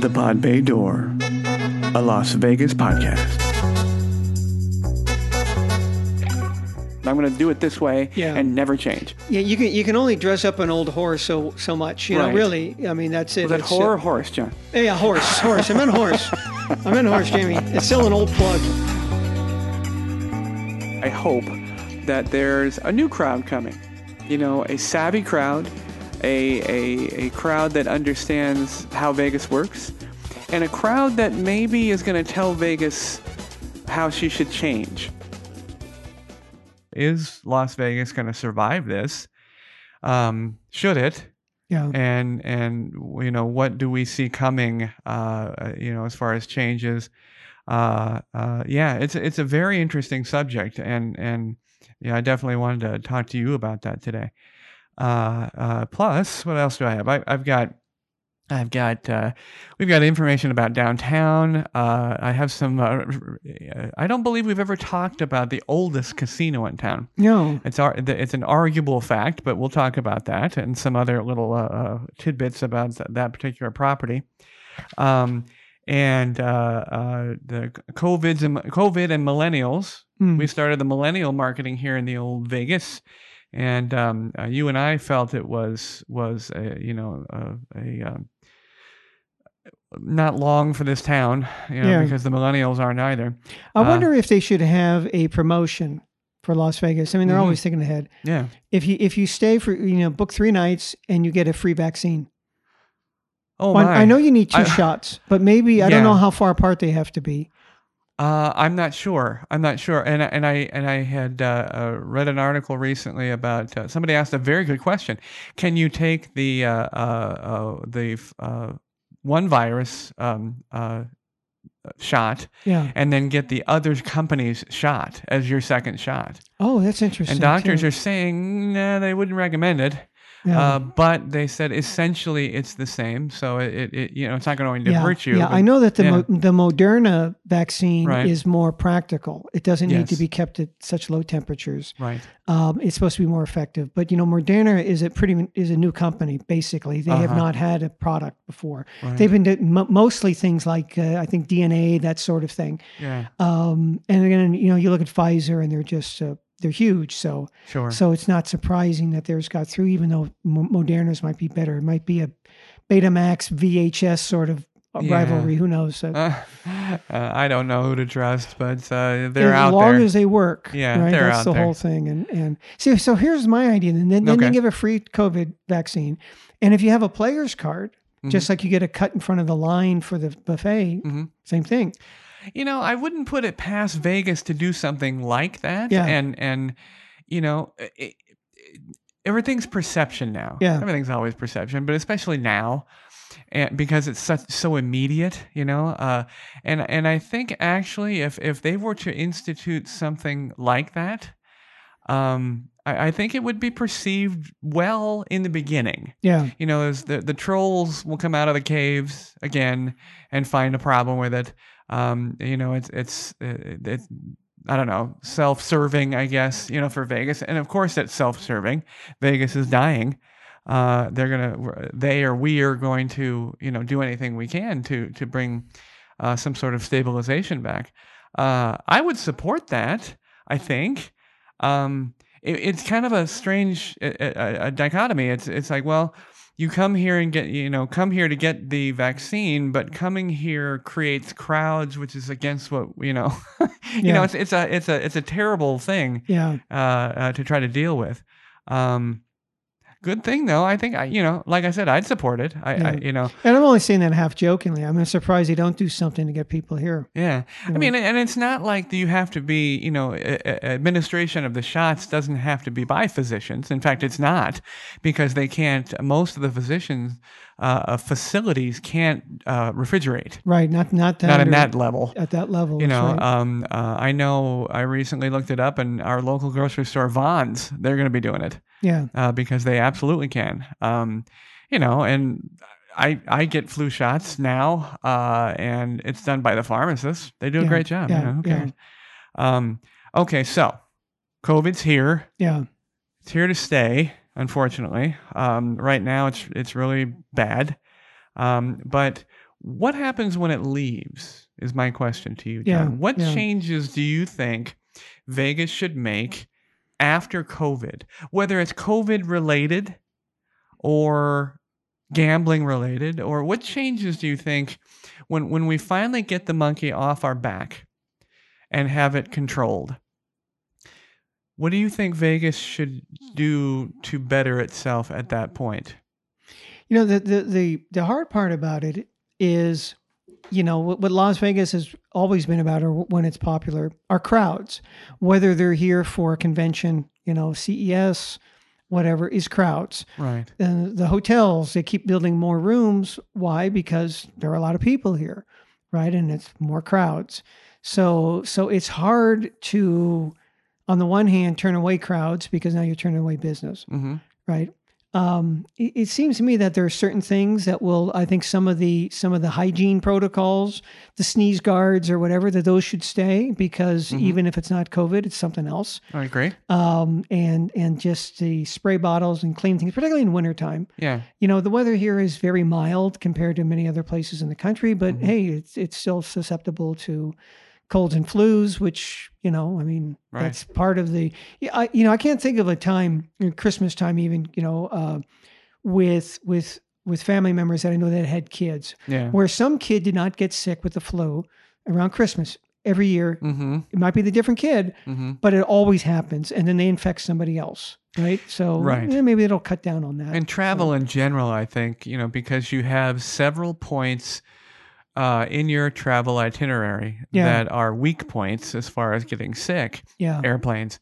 The Pod Bay Door, a Las Vegas podcast. I'm going to do it this way Yeah. and never change. Yeah, you can you can only dress up an old horse so so much. You know, really. I mean, that's it. Was that It's, whore or uh, horse, John? yeah, horse, horse. I meant horse. I meant horse, Jamey. It's still an old plug. I hope that there's a new crowd coming. You know, a savvy crowd, a, a, a crowd that understands how Vegas works, and a crowd that maybe is going to tell Vegas how she should change. Is Las Vegas going to survive this? Um, should it? Yeah. and and you know what do we see coming uh you know as far as changes uh uh yeah it's it's a very interesting subject and and yeah i definitely wanted to talk to you about that today uh uh plus what else do i have I, i've got I've got uh, we've got information about downtown. Uh, I have some. Uh, I don't believe we've ever talked about the oldest casino in town. No. It's ar- it's an arguable fact, but we'll talk about that and some other little uh, tidbits about th- that particular property. Um, and uh, uh, the COVID's and COVID and millennials. Mm. We started the millennial marketing here in the old Vegas, and um, uh, you and I felt it was was a, you know a, a um, not long for this town, you know, Yeah. because the millennials aren't either. I Uh, wonder if they should have a promotion for Las Vegas. I mean, they're Mhm. always thinking ahead. Yeah. If you if you stay for you know book three nights and you get a free vaccine. Oh Well, my. I know you need two I- shots, but maybe I don't know how far apart they have to be. Uh, I'm not sure. I'm not sure. And I- and I and I had uh, uh, read an article recently about uh, somebody asked a very good question. Can you take the uh, uh, the uh, one virus um, uh, shot Yeah. and then get the other company's shot as your second shot? Oh, that's interesting. And doctors too. are saying nah, they wouldn't recommend it. Yeah. Uh, but they said essentially it's the same, so it, it, you know it's not going to hurt you. Yeah, but- I know that the yeah. Mo- the Moderna vaccine Right. is more practical. It doesn't need to be kept at such low temperatures. right. Um, it's supposed to be more effective. But you know, Moderna is a pretty is a new company. Basically, they have Uh-huh. not had a product before. Right. They've been doing mo- mostly things like uh, I think DNA, that sort of thing. yeah. Um, and again, you know, you look at Pfizer, and they're just uh, they're huge. So Sure. so it's not surprising that theirs got through, even though Moderna's might be better. It might be a Betamax VHS sort of Yeah. rivalry. Who knows? Uh, Uh, uh, I don't know who to trust, but uh, they're as out there. as long as they work. Yeah, right? they're That's the there. whole thing. And and see, so here's my idea. And then, then Okay. you give a free COVID vaccine, and if you have a player's card, Mm-hmm. just like you get a cut in front of the line for the buffet, Mhm. same thing. You know, I wouldn't put it past Vegas to do something like that. Yeah. And and you know, it, it, everything's perception now. Yeah. Everything's always perception, but especially now. And because it's such so immediate, you know, uh, and and I think actually, if if they were to institute something like that, um, I, I think it would be perceived well in the beginning. Yeah, you know, as the the trolls will come out of the caves again and find a problem with it. Um, you know, it's it's uh, it's I don't know, self-serving, I guess. You know, for Vegas, and of course, it's self-serving. Vegas is dying. Uh, they're gonna, they or we are going to, you know, do anything we can to to bring uh, some sort of stabilization back. Uh, I would support that. I think. Um, it, it's kind of a strange a, a, a dichotomy. It's it's like, well, you come here and get you know come here to get the vaccine, but coming here creates crowds, which is against what you know. you Yeah. know, it's it's a it's a it's a terrible thing yeah, uh, uh, to try to deal with. Um, good thing though. I think I you know like I said, I'd support it. I, I you know and I'm only saying that half jokingly. I'm surprised they don't do something to get people here. Yeah, I know. mean, and it's not like you have to be, you know, administration of the shots doesn't have to be by physicians. In fact, it's not because they can't. Most of the physicians uh, facilities can't uh, refrigerate, Right? Not not not in that level. at that level. You know, right. um, uh, I know. I recently looked it up, and our local grocery store, Vons, they're going to be doing it yeah, uh, because they absolutely can. Um, you know, and I I get flu shots now, uh, and it's done by the pharmacists. They do a great job. yeah, you know, who yeah. Um, okay, so COVID's here. yeah, It's here to stay. Unfortunately, um, right now it's it's really bad. Um, but What happens when it leaves? Is my question to you, John. Yeah, what yeah. changes do you think Vegas should make after COVID? Whether it's COVID related or gambling related, or what changes do you think when when we finally get the monkey off our back and have it controlled? What do you think Vegas should do to better itself at that point? You know, the the the, the hard part about it is, you know, what, what Las Vegas has always been about, or when it's popular, are crowds. Whether they're here for a convention, you know, CES, whatever, is crowds. Right. And the hotels, they keep building more rooms. Why? Because there are a lot of people here, right? And it's more crowds. So so it's hard to, on the one hand, turn away crowds because now you're turning away business Mm-hmm. right? Um, it, it seems to me that there are certain things that will, I think, some of the some of the hygiene protocols, the sneeze guards or whatever, that those should stay because Mhm. even if it's not COVID, it's something else. I agree. Um, and and just the spray bottles and clean things, particularly in wintertime. Yeah. You know, the weather here is very mild compared to many other places in the country, but Mhm. hey, it's it's still susceptible to colds and flus, which you know, I mean, Right. that's part of the. Yeah, I, you know, I can't think of a time, Christmas time, even you know, uh, with with with family members that I know that had kids, Yeah. where some kid did not get sick with the flu around Christmas every year. Mm-hmm. It might be the different kid, Mm-hmm. but it always happens, and then they infect somebody else, right? So Right. eh, maybe it'll cut down on that. And travel in general, I think, you know, because you have several points uh, in your travel itinerary Yeah. that are weak points as far as getting sick yeah, airplanes,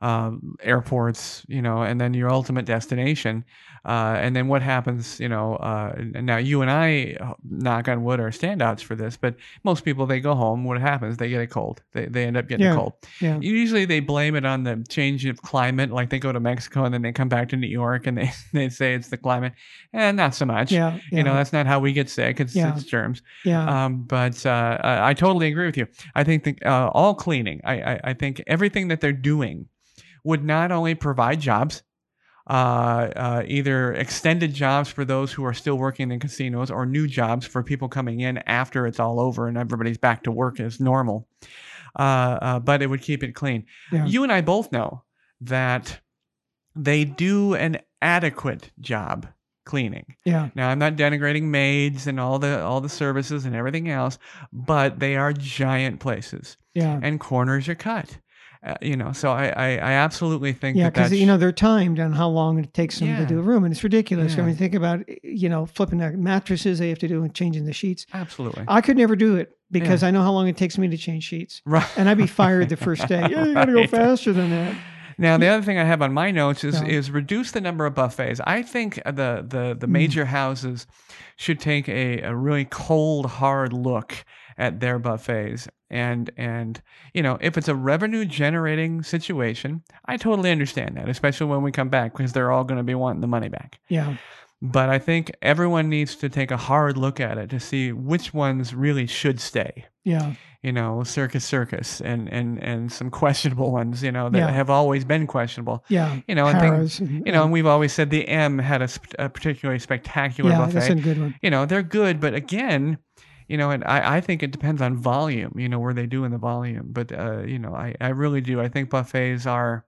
um, airports, you know, and then your ultimate destination. Uh, and then what happens, you know, uh, now you and I, uh, knock on wood, are standouts for this, but most people, they go home. What happens? They get a cold. They, they end up getting Yeah. a cold. yeah, Usually they blame it on the change of climate. Like they go to Mexico and then they come back to New York and they, they say it's the climate. And not so much. yeah, yeah. You know, that's not how we get sick. It's, Yeah. it's germs. yeah. Um, but uh, I I totally agree with you. I think the, uh, all cleaning, I, I, I think everything that they're doing would not only provide jobs, uh, uh, either extended jobs for those who are still working in casinos or new jobs for people coming in after it's all over and everybody's back to work as normal. Uh, uh, but it would keep it clean. Yeah. You and I both know that they do an adequate job cleaning. yeah. Now I'm not denigrating maids and all the all the services and everything else, but they are giant places Yeah. and corners are cut. Uh, you know, so I I, I absolutely think Yeah, because you know they're timed on how long it takes them Yeah. to do a room, and it's ridiculous. Yeah. I mean, think about you know flipping the mattresses they have to do and changing the sheets. absolutely I could never do it because I know how long it takes me to change sheets, right. and I'd be fired the first day. Yeah, you got to go faster than that. Now the other thing I have on my notes is Yeah. is reduce the number of buffets. I think the the the Mm. major houses should take a, a really cold hard look at their buffets and and you know if it's a revenue generating situation, I totally understand that, especially when we come back because they're all going to be wanting the money back. Yeah, But I think everyone needs to take a hard look at it to see which ones really should stay yeah, you know, Circus Circus and and and some questionable ones, you know, that Yeah. have always been questionable. yeah. You know, and and- you know, and we've always said the M had a, sp- a particularly spectacular yeah, buffet. that's a good one. you know, they're good, but again, you know, and I, I think it depends on volume, you know, where they do in the volume. But uh, you know, I, I really do. I think buffets are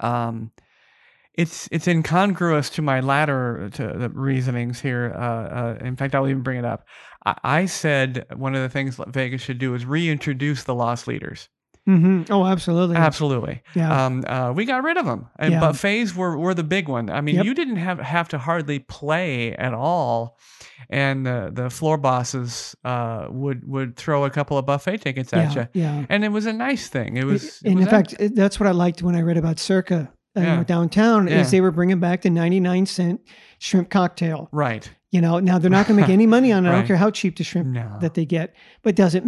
um it's it's incongruous to my latter to the reasonings here. Uh, uh, in fact, I'll even bring it up. I, I said one of the things Vegas should do is reintroduce the lost leaders. Hmm Oh, absolutely. Absolutely. Yeah, Um, uh, we got rid of them, and Yeah. buffets were, were the big one. I mean, Yep. you didn't have have to hardly play at all, and the the floor bosses uh, would would throw a couple of buffet tickets at yeah, you, yeah. and it was a nice thing. It was, it and was in fact, it- that's what I liked when I read about Circa. Uh, Yeah. downtown Yeah. is they were bringing back the 99 cent shrimp cocktail. right. You know, now they're not going to make any money on it. I don't care how cheap the shrimp No, that they get, but does it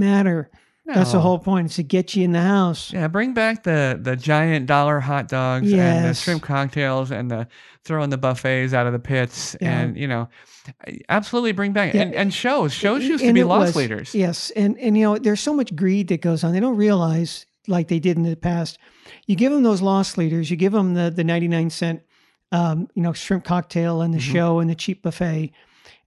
matter? That's the whole point. It's to get you in the house. Yeah, bring back the the giant dollar hot dogs and the shrimp cocktails and the throwing the buffets out of the pits Yeah. and you know, absolutely bring back Yeah. and, and shows. Shows used to And be it lost was- leaders. Yes, and and you know, there's so much greed that goes on. They don't realize like they did in the past. You give them those lost leaders. You give them the the 99 cent, um, you know, shrimp cocktail and the Mhm. show and the cheap buffet.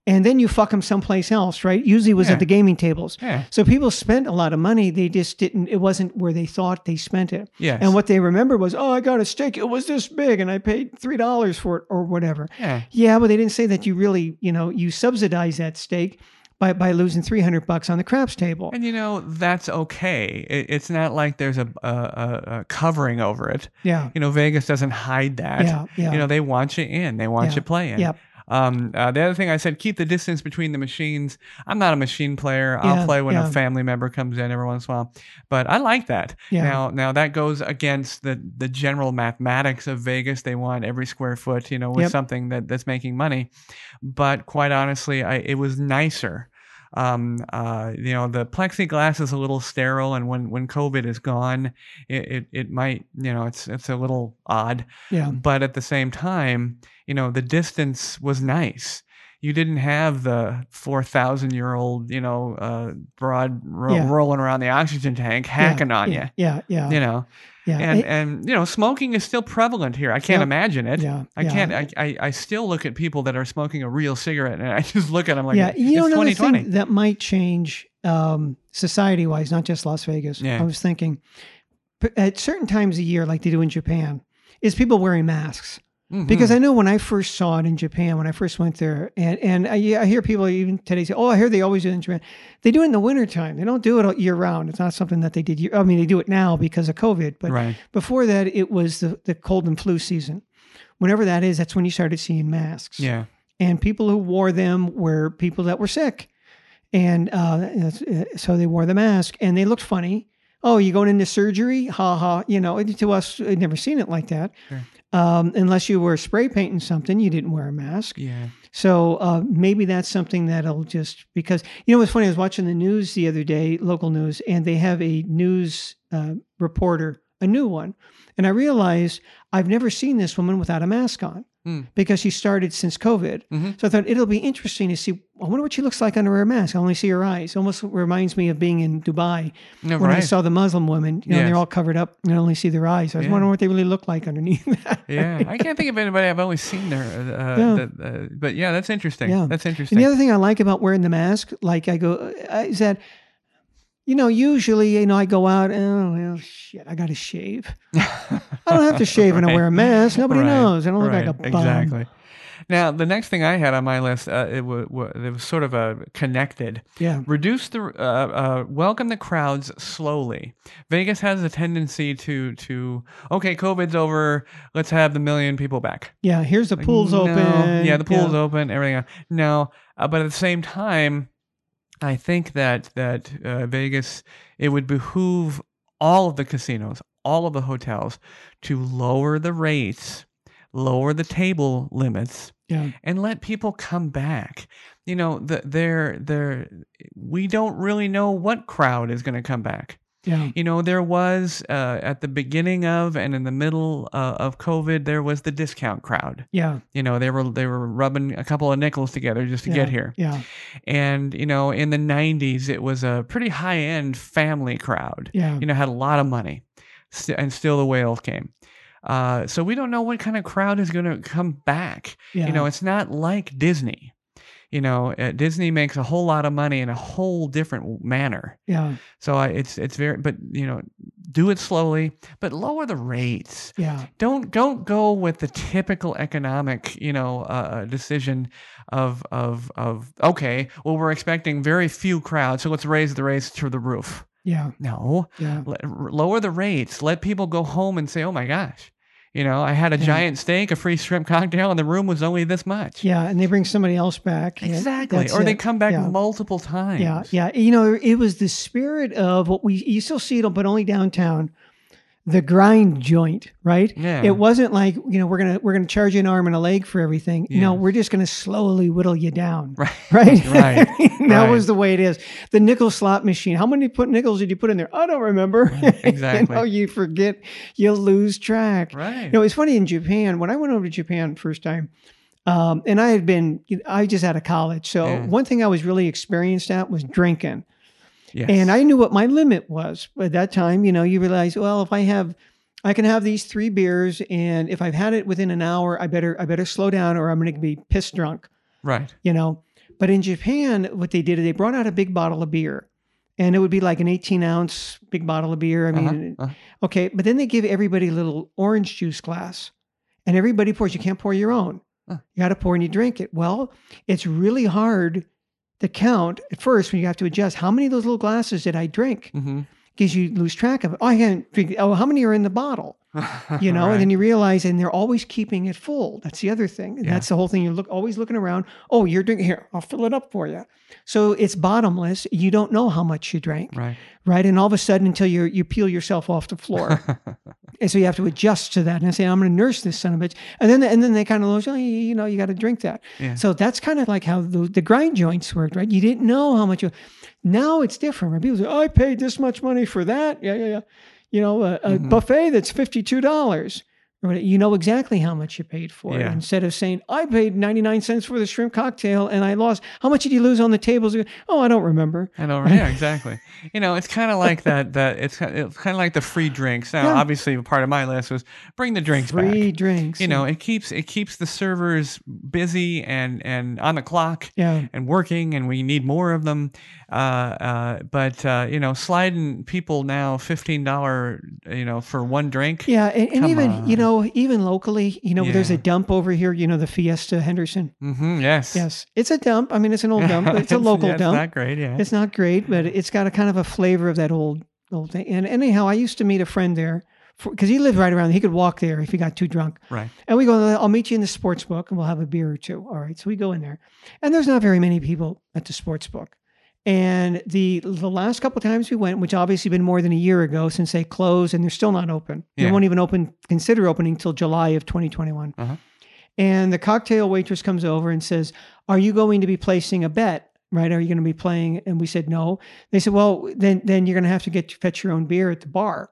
And then you fuck them someplace else, right? Usually it was Yeah. at the gaming tables. Yeah. So people spent a lot of money. They just didn't. It wasn't where they thought they spent it. Yes. And what they remember was, oh, I got a steak. It was this big, and I paid three dollars for it, or whatever. Yeah. Yeah, but they didn't say that you really, you know, you subsidize that steak by by losing three hundred bucks on the craps table. And you know that's okay. It, it's not like there's a, a, a, a covering over it. Yeah. You know, Vegas doesn't hide that. Yeah, yeah. You know, they want you in. They want Yeah, you playing. Yep. Um, uh, the other thing I said, keep the distance between the machines. I'm not a machine player. I'll Yeah, play when yeah. a family member comes in every once in a while, but I like that. Yeah. Now, now that goes against the the general mathematics of Vegas. They want every square foot, you know, with Yep. something that that's making money. But quite honestly, I, it was nicer. Um, uh, you know, the plexiglass is a little sterile, and when when COVID is gone, it, it it might, you know, it's it's a little odd Yeah. but at the same time, you know, the distance was nice. You didn't have the four thousand year old, you know, uh, broad ro- Yeah. rolling around the oxygen tank hacking on yeah, Yeah. Yeah. you. You know, Yeah. and Eh, and you know, smoking is still prevalent here. I can't Yeah. imagine it. yeah. I yeah. can't. I, I I still look at people that are smoking a real cigarette, and I just look at them like, yeah, you know another thing that might change um, society-wise, not just Las Vegas. Yeah. I was thinking at certain times a year, like they do in Japan, is people wearing masks. Mhm. Because I know when I first saw it in Japan, when I first went there, and, and I, I hear people even today say, "Oh, I hear they always do it in Japan." They do it in the wintertime. They don't do it all year round. It's not something that they did. Year, I mean, they do it now because of COVID, but right, before that, it was the, the cold and flu season. Whenever that is, that's when you started seeing masks yeah, and people who wore them were people that were sick and uh, uh, so they wore the mask and they looked funny oh you going into surgery ha ha you know to us i'd never seen it like that Sure. Um, unless you were spray painting something you didn't wear a mask. Yeah, so uh, maybe that's something that'll just because you know what's funny i was watching the news the other day local news and they have a news uh, reporter a new one. And i realized i've never seen this woman without a mask on Hmm. because she started since covid Mhm. so i thought it'll be interesting to see i wonder what she looks like under her mask i only see her eyes almost reminds me of being in dubai No, when i saw the muslim women you know Yes. they're all covered up and I only see their eyes i was Yeah. wondering what they really look like underneath that yeah, I can't think of anybody I've always seen there. Uh, Yeah. that, uh, but yeah, that's interesting. Yeah. That's And interesting. the other thing I like about wearing the mask, like I go, uh, is that, you know, usually, you know, I go out, oh, well, shit, I got to shave. I don't have to shave and I wear a mask. Nobody Right, knows. I don't look like a right, bum. Exactly. Now, the next thing I had on my list, uh, it, was, it was sort of a connected. Yeah. Reduce the uh, uh, welcome the crowds slowly. Vegas has a tendency to to okay, COVID's over. Let's have the million people back. Yeah. Here's the Like, pool's no. open. Yeah, the pool's yeah. open. Everything. else. No, uh, but at the same time, I think that that uh, Vegas it would behoove all of the casinos, all of the hotels, to lower the rates, lower the table limits, Yeah. and let people come back. You know, the, they're they're we don't really know what crowd is going to come back. Yeah. You know, there was uh, at the beginning of and in the middle uh, of COVID, there was the discount crowd. Yeah. You know, they were they were rubbing a couple of nickels together just to yeah, get here. Yeah. And you know, in the '90s, it was a pretty high end family crowd. Yeah. You know, had a lot of money, and still the whales came. Uh, so we don't know what kind of crowd is going to come back. Yeah. You know, it's not like Disney. You know, uh, Disney makes a whole lot of money in a whole different manner. yeah. So I, it's it's very, but you know, do it slowly, but lower the rates. Yeah. Don't don't go with the typical economic, you know, uh, decision of of of okay, well we're expecting very few crowds, so let's raise the rates to the roof. Yeah. No, Yeah. r- lower the rates. Let people go home and say, oh my gosh, you know, I had a Yeah. giant steak, a free shrimp cocktail, and the room was only this much. Yeah. And they bring somebody else back. Exactly. Or they come back Yeah. multiple times. Yeah, yeah. You know, it was the spirit of what we you still see it, but only downtown. The grind joint, right? Yeah. It wasn't like you know we're gonna we're gonna charge you an arm and a leg for everything. No, we're just gonna slowly whittle you down. Right. Right. Right. that Right. was the way it is. The nickel slot machine. How many put nickels did you put in there? I don't remember. exactly. you know, you forget. You lose track. Right. You know, it's funny in Japan when I went over to Japan first time, um, and I had been I just out of college, so Yeah. one thing I was really experienced at was drinking, yes. and I knew what my limit was. At that time, you know, you realize, well, if I have, I can have these three beers, and if I've had it within an hour, I better I better slow down, or I'm going to be piss drunk. right. You know. But in Japan, what they did is they brought out a big bottle of beer, and it would be like an 18 ounce big bottle of beer. I mean, Uh-huh, uh-huh. okay, but then they give everybody a little orange juice glass, and everybody pours. You can't pour your own. You got to pour and you drink it. Well, it's really hard to count at first when you have to adjust how many of those little glasses did I drink mm-hmm. because you lose track of it. Oh, I can't drink. Oh, how many are in the bottle? you know Right. and then you realize and they're always keeping it full. That's the other thing. And Yeah. that's the whole thing. You're look always looking around oh you're doing here i'll fill it up for you so it's bottomless. You don't know how much you drank right. right? And all of a sudden until you you peel yourself off the floor. And so you have to adjust to that and say i'm going to nurse this son of a bitch. And then and then they kind of lose oh, you you know you got to drink that. Yeah. so that's kind of like how the, the grind joints worked right? You didn't know how much you now it's different right? people say oh, i paid this much money for that. Yeah yeah yeah you know a, a Mhm. buffet that's $52 or what- you know exactly how much you paid for it instead of saying i paid 99 cents for the shrimp cocktail and i lost how much did you lose on the tables oh i don't remember I know, yeah, exactly. You know, it's kind of like that. That it's kind of, it's kind of like the free drinks. Now, Yeah. obviously, part of my list was bring the drinks free back. drinks You know, it keeps it keeps the servers busy and and on the clock yeah and working, and we need more of them. Uh, uh, but uh, you know, sliding people now fifteen dollar, you know, for one drink. Yeah, and, and even you on. Know, even locally, you know, there's a dump over here. You know, the Fiesta Henderson. Mm-hmm, yes. Yes, it's a dump. I mean, it's an old dump. But it's a local yeah, it's dump. Not great. Yeah. It's not great, but it's got a kind of a flavor of that old old thing. And anyhow, I used to meet a friend there because he lived right around. He could walk there if he got too drunk. right. And we go, I'll meet you in the sports book and we'll have a beer or two. All right. So we go in there. And there's not very many people at the sports book. And the the last couple times we went, which obviously been more than a year ago since they closed and they're still not open. They won't even open consider opening till July of 2021. Uh-huh. And the cocktail waitress comes over and says, "Are you going to be placing a bet? Right? Are you going to be playing?" And we said, "No." They said, "Well, then then you're going to have to get to fetch your own beer at the bar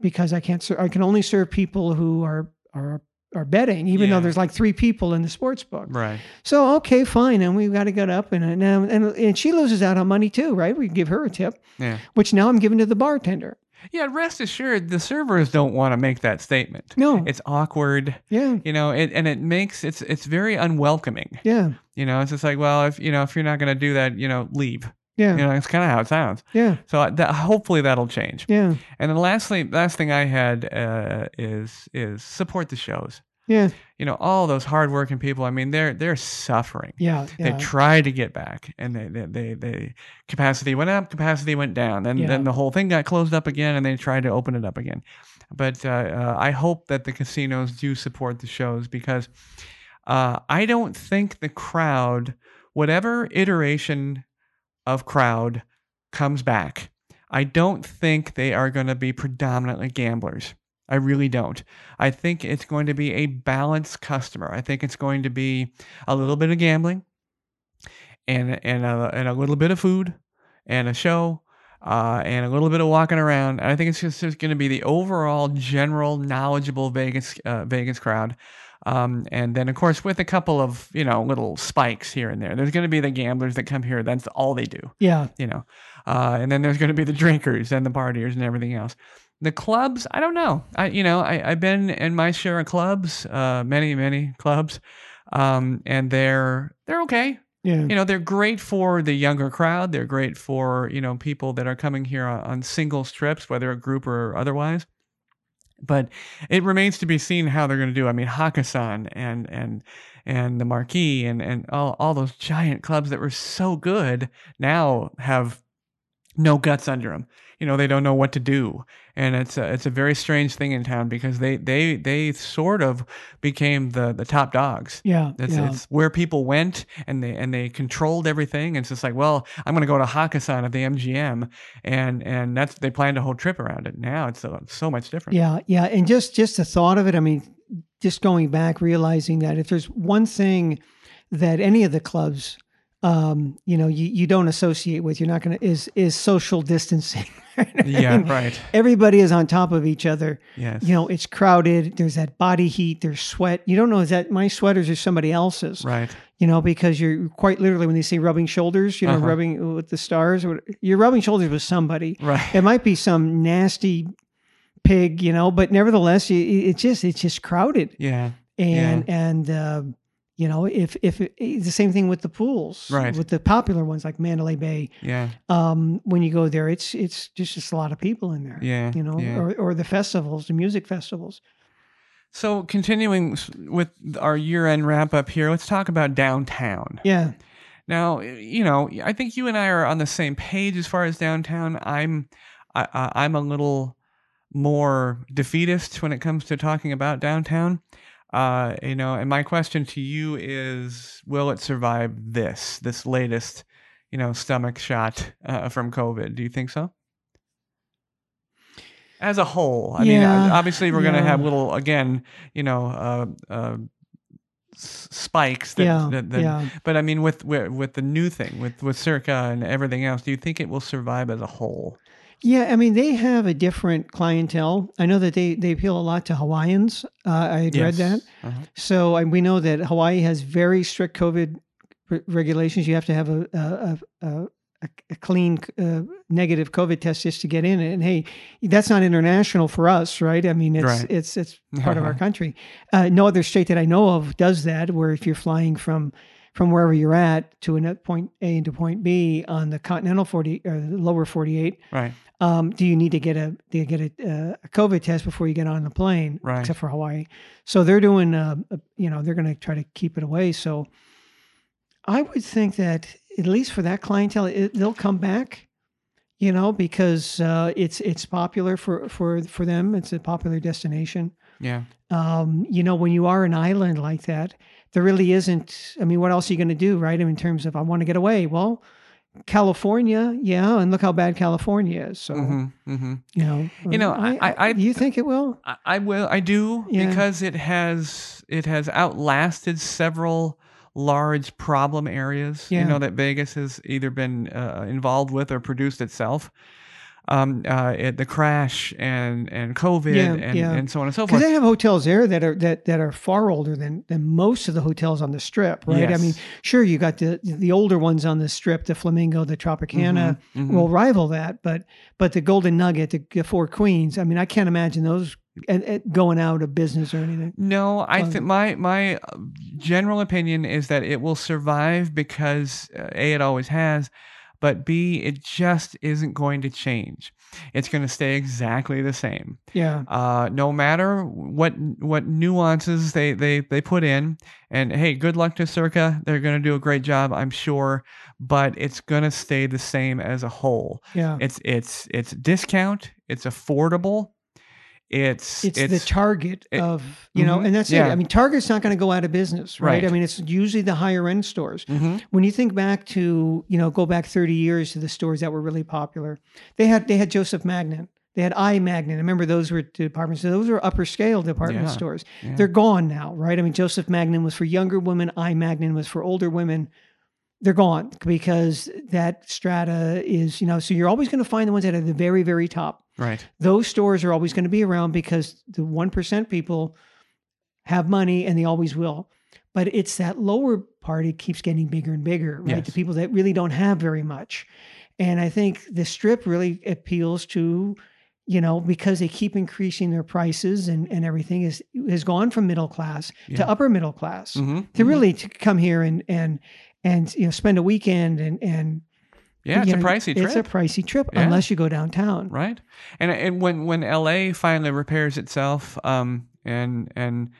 because I can't ser- I can only serve people who are are are betting, even though there's like three people in the sports book." Right. So okay, fine, and we've got to get up and and and, and she loses out on money too, right? We give her a tip, Yeah. which now I'm giving to the bartender. Yeah. Rest assured, the servers don't want to make that statement. No, It's awkward. yeah, you know it, and it makes it's it's very unwelcoming yeah, you know it's just like well if you know if you're not going to do that you know leave yeah, you know it's kind of how it sounds yeah, so that, hopefully that'll change yeah, and then lastly last thing i had uh, is is support the shows yeah, you know all those hardworking people i mean they're they're suffering. Yeah, they yeah. tried to get back and they, they they they capacity went up capacity went down. Then Yeah. then the whole thing got closed up again and they tried to open it up again. But uh, uh, i hope that the casinos do support the shows because uh, i don't think the crowd whatever iteration of crowd comes back i don't think they are going to be predominantly gamblers I really don't. I think it's going to be a balanced customer. I think it's going to be a little bit of gambling and and a, and a little bit of food and a show uh, and a little bit of walking around. And I think it's just, just going to be the overall general knowledgeable Vegas uh, Vegas crowd. Um, and then of course with a couple of you know little spikes here and there. There's going to be the gamblers that come here. That's all they do yeah, you know. Uh, and then there's going to be the drinkers and the partiers and everything else. The clubs, I don't know. I, you know, I, I've been in my share of clubs, uh, many, many clubs, um, and they're they're okay. yeah, You know, they're great for the younger crowd. They're great for you know people that are coming here on, on single trips, whether a group or otherwise. But it remains to be seen how they're going to do. I mean, Hakkasan and and and the Marquee and and all all those giant clubs that were so good now have no guts under them. You know, they don't know what to do, and it's a it's a very strange thing in town because they they they sort of became the the top dogs. yeah, It's, yeah. it's where people went and they and they controlled everything. It's just like, well, I'm going to go to Hakkasan at the MGM, and and that's they planned a whole trip around it. Now it's so, so much different. Yeah, yeah, and just just the thought of it. I mean, just going back, realizing that if there's one thing that any of the clubs, um, you know, you, you don't associate with, you're not going to is is social distancing. Yeah, right. Everybody is on top of each other. Yes. You know, it's crowded. There's that body heat. There's sweat. You don't know is that my sweaters or somebody else's. Right. You know, because you're quite literally when they say rubbing shoulders, you know, Uh-huh. rubbing with the stars. or You're rubbing shoulders with somebody Right. it might be some nasty pig, you know, but nevertheless, it's just it's just crowded, Yeah. and and uh, You know, if if it, the same thing with the pools, Right. With the popular ones like Mandalay Bay, Yeah. um, when you go there, it's it's just just a lot of people in there. Yeah. You know, yeah. or or the festivals, the music festivals. So continuing with our year-end wrap-up here, let's talk about downtown. Yeah, Now, you know, I think you and I are on the same page as far as downtown. I'm, I, I- I'm a little more defeatist when it comes to talking about downtown. Uh, you know, and my question to you is, will it survive this, this latest, you know, stomach shot uh, from COVID? Do you think so? As a whole, I mean, obviously we're going to have little, again, you know, uh, uh, s- spikes that, yeah, that, that yeah. but I mean, with, with with the new thing, with with Circa and everything else, do you think it will survive as a whole? Yeah, I mean they have a different clientele. I know that they they appeal a lot to Hawaiians. Uh, I had read that. Uh-huh. So I, we know that Hawaii has very strict COVID re- regulations. You have to have a a, a, a, a clean uh, negative COVID test just to get in. And hey, that's not international for us, right? I mean, it's Right. it's it's part of our country. Uh, no other state that I know of does that. Where if you're flying from from wherever you're at to a point A into point B on the continental 40 or the lower 48, Right. um, do you need to get a do you get a, uh, a COVID test before you get on the plane? Right. Except for Hawaii, so they're doing, uh, you know, they're going to try to keep it away. So I would think that at least for that clientele, it, they'll come back, you know, because uh, it's it's popular for for for them. It's a popular destination. Yeah. Um, you know, when you are an island like that, there really isn't. I mean, what else are you going to do, right? I mean, in terms of I want to get away. Well, California, yeah, and look how bad California is. So hmm hmm you know, You know, I- I- do you think it will? I, I will. I do Yeah. because it has it has outlasted several large problem areas. Yeah. You know that Vegas has either been uh, involved with or produced itself. Um, uh, it, the crash and and COVID Yeah, and, yeah. and so on and so forth. Because they have hotels there that are that that are far older than than most of the hotels on the strip, right? I mean, sure, you got the the older ones on the strip, the Flamingo, the Tropicana, Mhm, mhm. will rival that, but but the Golden Nugget, the, the Four Queens, I mean, I can't imagine those and, and going out of business or anything. No, I think my my uh, general opinion is that it will survive because uh, a it always has, but b it just isn't going to change. It's going to stay exactly the same. Yeah, Uh, no matter what what nuances they they they put in, and hey, good luck to Circa. They're going to do a great job, I'm sure, but it's going to stay the same as a whole. yeah. It's it's it's discount. It's affordable. It's It's, the target it- of you know, Mhm, and that's yeah. it. I mean, Target's not going to go out of business, right? Right. I mean, it's usually the higher end stores. Mhm. when you think back to you know go back 30 years to the stores that were really popular they had they had joseph magnin they had i magnin remember those were department stores those were upper scale department Yeah, stores yeah. they're gone now right i mean joseph magnin was for younger women i magnin was for older women they're gone because that strata is you know so you're always going to find the ones that are the very very top right. those stores are always going to be around because the 1% people have money and they always will. But it's that lower part, it keeps getting bigger and bigger, right? Yes. The people that really don't have very much. And I think the strip really appeals to, you know, because they keep increasing their prices and, and everything is has gone from middle class Yeah. to upper middle class Mhm, to mhm. really to come here and and and you know spend a weekend and and Yeah, it's a know, pricey trip. It's a pricey trip Yeah. unless you go downtown. right and and when when LA finally repairs itself um and and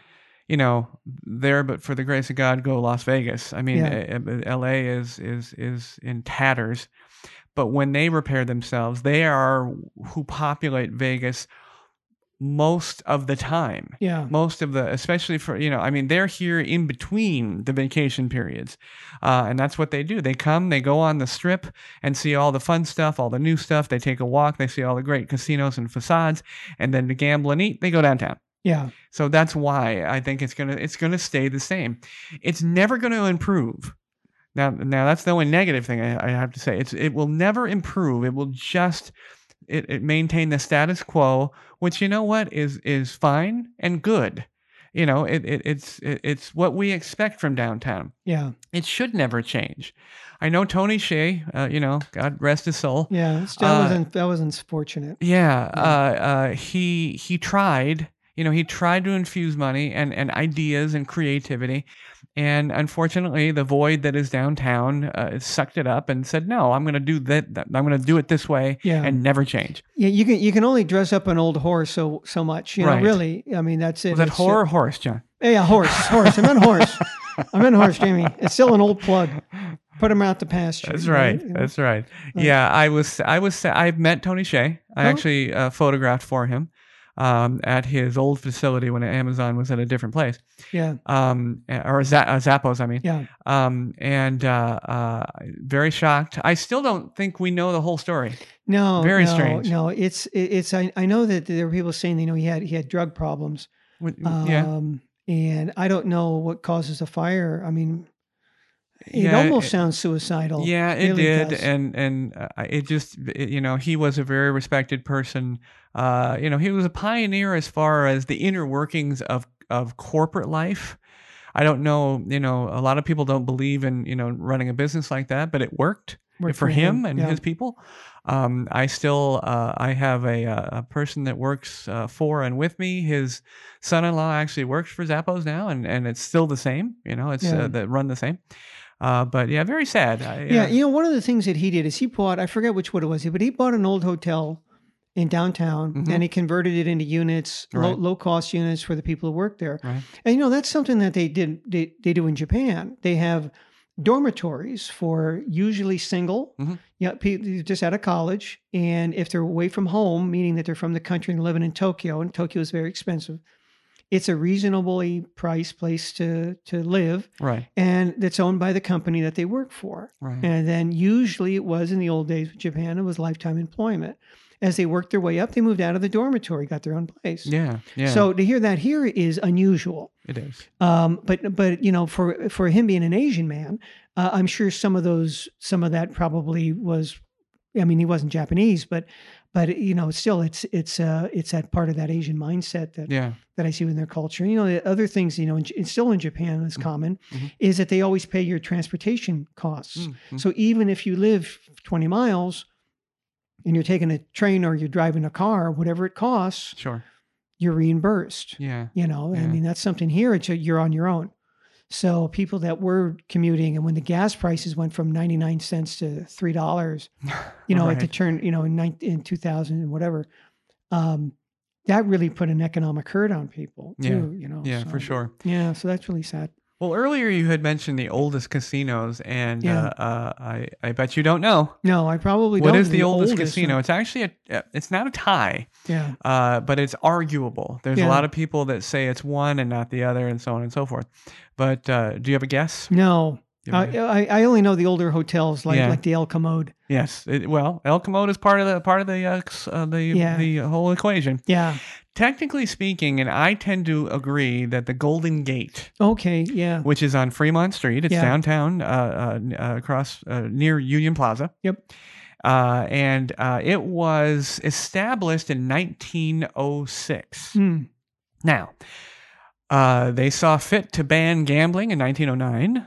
you know there but for the grace of God go Las Vegas I mean Yeah. uh, uh, LA is is is in tatters but when they repair themselves they are who populate Vegas most of the time. Yeah. most of the especially for you know i mean they're here in between the vacation periods uh, and that's what they do. They come they go on the strip and see all the fun stuff all the new stuff. They take a walk they see all the great casinos and facades and then to gamble and eat they go downtown. Yeah. so that's why i think it's gonna it's gonna stay the same. It's never gonna improve. Now now that's the only negative thing i, I have to say. It's it will never improve. It will just it, it maintain the status quo which you know what is is fine and good you know it, it it's it, it's what we expect from downtown Yeah. it should never change i know tony Hsieh uh, you know god rest his soul Yeah, that Uh, wasn't that wasn't fortunate. yeah, uh, uh, he he tried. You know, he tried to infuse money and, and ideas and creativity. And unfortunately, the void that is downtown uh, sucked it up and said, "No, I'm going to do that. I'm going to do it this way Yeah. and never change." Yeah, you can you can only dress up an old horse so so much. You know, Right. really. I mean, that's it. Was that horror or horse, John? yeah, horse, horse. I meant horse. I meant horse, Jamey. It's still an old plug. Put him out the pasture. That's know, right. That's right. Yeah, I was. I was. I've met Tony Hsieh. I Oh. actually uh, photographed for him um, at his old facility when Amazon was at a different place, Yeah, um, or Z- uh, Zappos. I mean, yeah. um, and uh, uh, very shocked. I still don't think we know the whole story. No, Very no, strange. No, it's it's. I, I know that there were people saying you know he had he had drug problems. Yeah, Um, and I don't know what causes a fire. I mean, it Yeah, almost it- sounds suicidal. yeah, it really did, does. and and uh, it just it, you know he was a very respected person. Uh, you know, he was a pioneer as far as the inner workings of of corporate life. I don't know, you know, a lot of people don't believe in, you know, running a business like that, but it worked. Worked for him and yeah. his people. Um, I still uh, I have a, uh, a person that works uh, for and with me. His son-in-law actually works for Zappos now, and, and it's still the same. You know, it's Yeah. uh, that run the same. Uh, but yeah, very sad. I, Yeah, uh, you know, one of the things that he did is he bought, I forget which one it was, but he bought an old hotel in downtown Mhm. and he converted it into units, low, Right. low cost units for the people who work there. Right. And, you know, that's something that they did, they, they do in Japan. They have dormitories for usually single, Mhm. yeah, people just out of college. And if they're away from home, meaning that they're from the country and living in Tokyo, and Tokyo is very expensive, it's a reasonably priced place to, to live. right, And that's owned by the company that they work for. right. And then usually it was in the old days with Japan, it was lifetime employment. As they worked their way up, they moved out of the dormitory, got their own place. yeah, yeah. So to hear that here is unusual. it is. Um, but but you know, for for him being an Asian man, uh, I'm sure some of those some of that probably was. I mean, he wasn't Japanese, but but you know, still, it's it's uh it's that part of that Asian mindset that Yeah, that I see in their culture. You know, the other things, you know, in, it's still in Japan is common, Mhm. is that they always pay your transportation costs. Mm, mm. So even if you live 20 miles and you're taking a train or you're driving a car, whatever it costs, sure. you're reimbursed. Yeah, You know, I mean, that's something here. It's a, you're on your own. So people that were commuting and when the gas prices went from 99 cents to $3, you know, at the turn, you know, in, 19, in 2000 and whatever, um, that really put an economic hurt on people Yeah. too, you know. yeah, so- for sure. Yeah, so that's really sad. Well, earlier you had mentioned the oldest casinos, and Yeah. uh, uh, I I bet you don't know No, I probably what don't. is the, oldest, oldest, casino. It's actually a, uh, it's not a tie. Yeah. uh, but it's arguable. There's Yeah. a lot of people that say it's one and not the other, and so on and so forth. But uh, do you have a guess? No, Do you have a I? I only know the older hotels like Yeah. like the El Commode. yes. It, well, El Commode is part of the part of the uh, uh, the Yeah. the whole equation. Yeah. Technically speaking, and I tend to agree that the Golden Gate, Okay. Yeah. which is on Fremont Street, it's Yeah. downtown, uh, uh, uh, across uh, near Union Plaza. Yep. Uh, and uh, it was established in 1906. Hmm. Now, uh, they saw fit to ban gambling in 1909,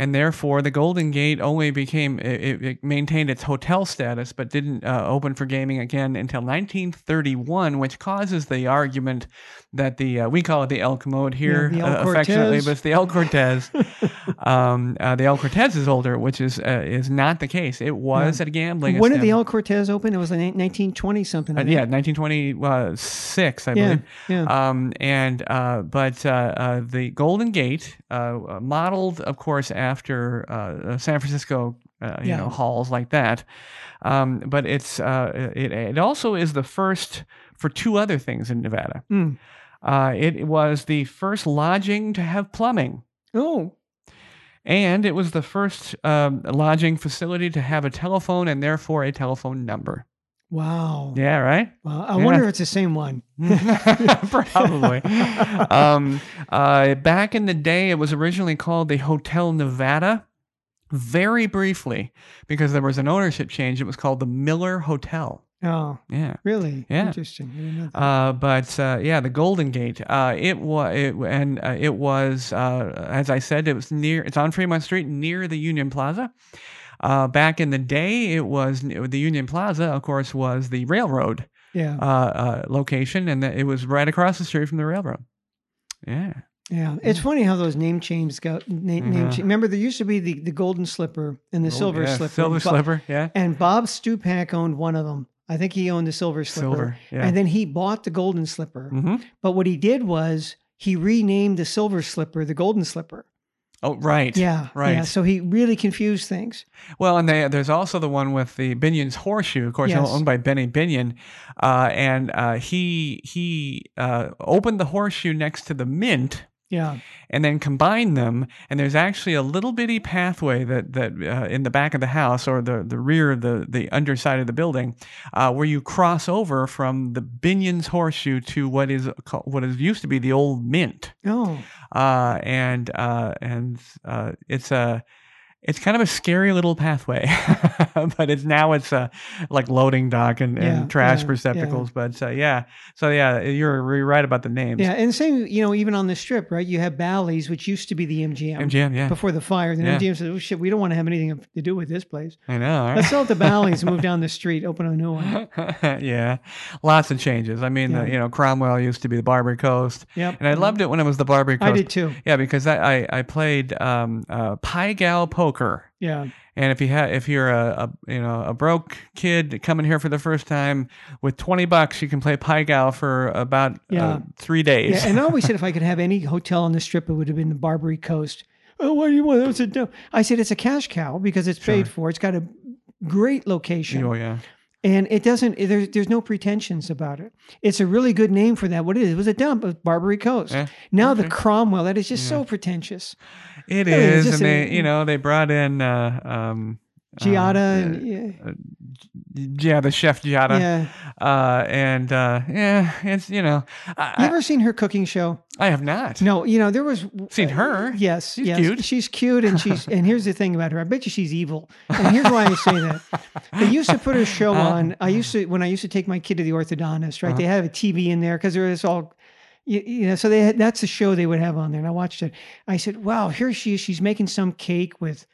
and therefore the Golden Gate only became it, it- maintained its hotel status, but didn't uh, open for gaming again until 1931, which causes the argument that the uh, we call it the El Commode here the El uh, affectionately, but it's the El Cortez. um, uh, the El Cortez is older, which is uh, is not the case. It was at a gambling. When did the. El Cortez open? It was in 1920 something. Uh, I yeah, 1926, I Yeah. believe. Yeah. Um, and uh, but uh, uh, the Golden Gate, uh, modeled, of course, after uh, San Francisco, uh, you Yeah. know, halls like that. Um, but it's uh, it, it also is the first for two other things in Nevada. Hmm. Uh, it was the first lodging to have plumbing. Oh. And it was the first um, lodging facility to have a telephone and therefore a telephone number. Wow. Yeah, right? Wow. I Yeah. wonder if it's the same one. Probably. um, uh, back in the day, it was originally called the Hotel Nevada. Very briefly, because there was an ownership change, it was called the Miller Hotel. Oh, Yeah. really? Yeah. Interesting. I didn't know that. Uh, but uh, yeah, the Golden Gate. Uh, it was, it, and uh, it was, uh, as I said, it was near. It's on Fremont Street, near the Union Plaza. Uh, back in the day, it was the Union Plaza. Of course, was the railroad Yeah. uh, uh, location, and it was right across the street from the railroad. Yeah. Yeah, it's funny how those name changes go. Name, name Yeah. cha- Remember, there used to be the, the golden slipper and the silver Oh, yeah, slipper. Silver Bo- slipper. Yeah. And Bob Stupak owned one of them. I think he owned the silver slipper. Silver. Yeah. And then he bought the golden slipper. hmm But what he did was he renamed the silver slipper the golden slipper. Oh, right. Yeah. Right. Yeah. So he really confused things. Well, and they, there's also the one with the Binion's horseshoe, of course, Yes. owned by Benny Binion, uh, and uh, he he uh, opened the horseshoe next to the mint. Yeah. and then combine them. And there's actually a little bitty pathway that that uh, in the back of the house or the the rear of the the underside of the building, uh, where you cross over from the Binion's horseshoe to what is called, what is used to be the old mint. Oh. Uh, and uh, and uh, it's a it's kind of a scary little pathway, but it's now it's a like loading dock and, and trash yeah, receptacles. But uh, yeah, so yeah, you're, you're right about the names. Yeah. And same, you know, even on the strip, right? You have Bally's, which used to be the MGM. MGM, yeah, Before the fire, then Yeah. MGM said, "Oh shit, we don't want to have anything to do with this place. I know. right? Let's sell it to Bally's and move down the street, open a new one." yeah, lots of changes. I mean, Yeah. the, you know, Cromwell used to be the Barbary Coast, Yep. and I loved it when it was the Barbary Coast. I did too. Yeah, because I I, I played um, uh, Pai Gow Yeah. And if you have, if you're a, a you know a broke kid coming here for the first time with twenty bucks, you can play Pai Gow for about Yeah. uh, three days. Yeah. And I always said if I could have any hotel on the strip, it would have been the Barbary Coast. Oh, what do you want? That's a. I said it's a cash cow because it's paid for. It's got a great location. oh yeah, And it doesn't, there's, there's no pretensions about it. It's a really good name for that. What it is, it was a dump of Barbary Coast. Yeah, Now the. Cromwell, that is just so pretentious. It I mean, it's is. just And they, a- you know, they brought in uh, um, Giada uh, and yeah, yeah, the chef Giada. yeah. Uh, and uh, yeah, it's you know, You I, ever seen her cooking show? I, I have not No, you know there was seen her. Yes, She's yes, cute. she's cute, and she's and here's the thing about her. I bet you she's evil. And here's why I say that. They used to put her show Uh-huh. on. I used to when I used to take my kid to the orthodontist. Right, they have a TV in there because there was all. You, you know, so they had, that's the show they would have on there, and I watched it. I said, "Wow, here she is. She's making some cake with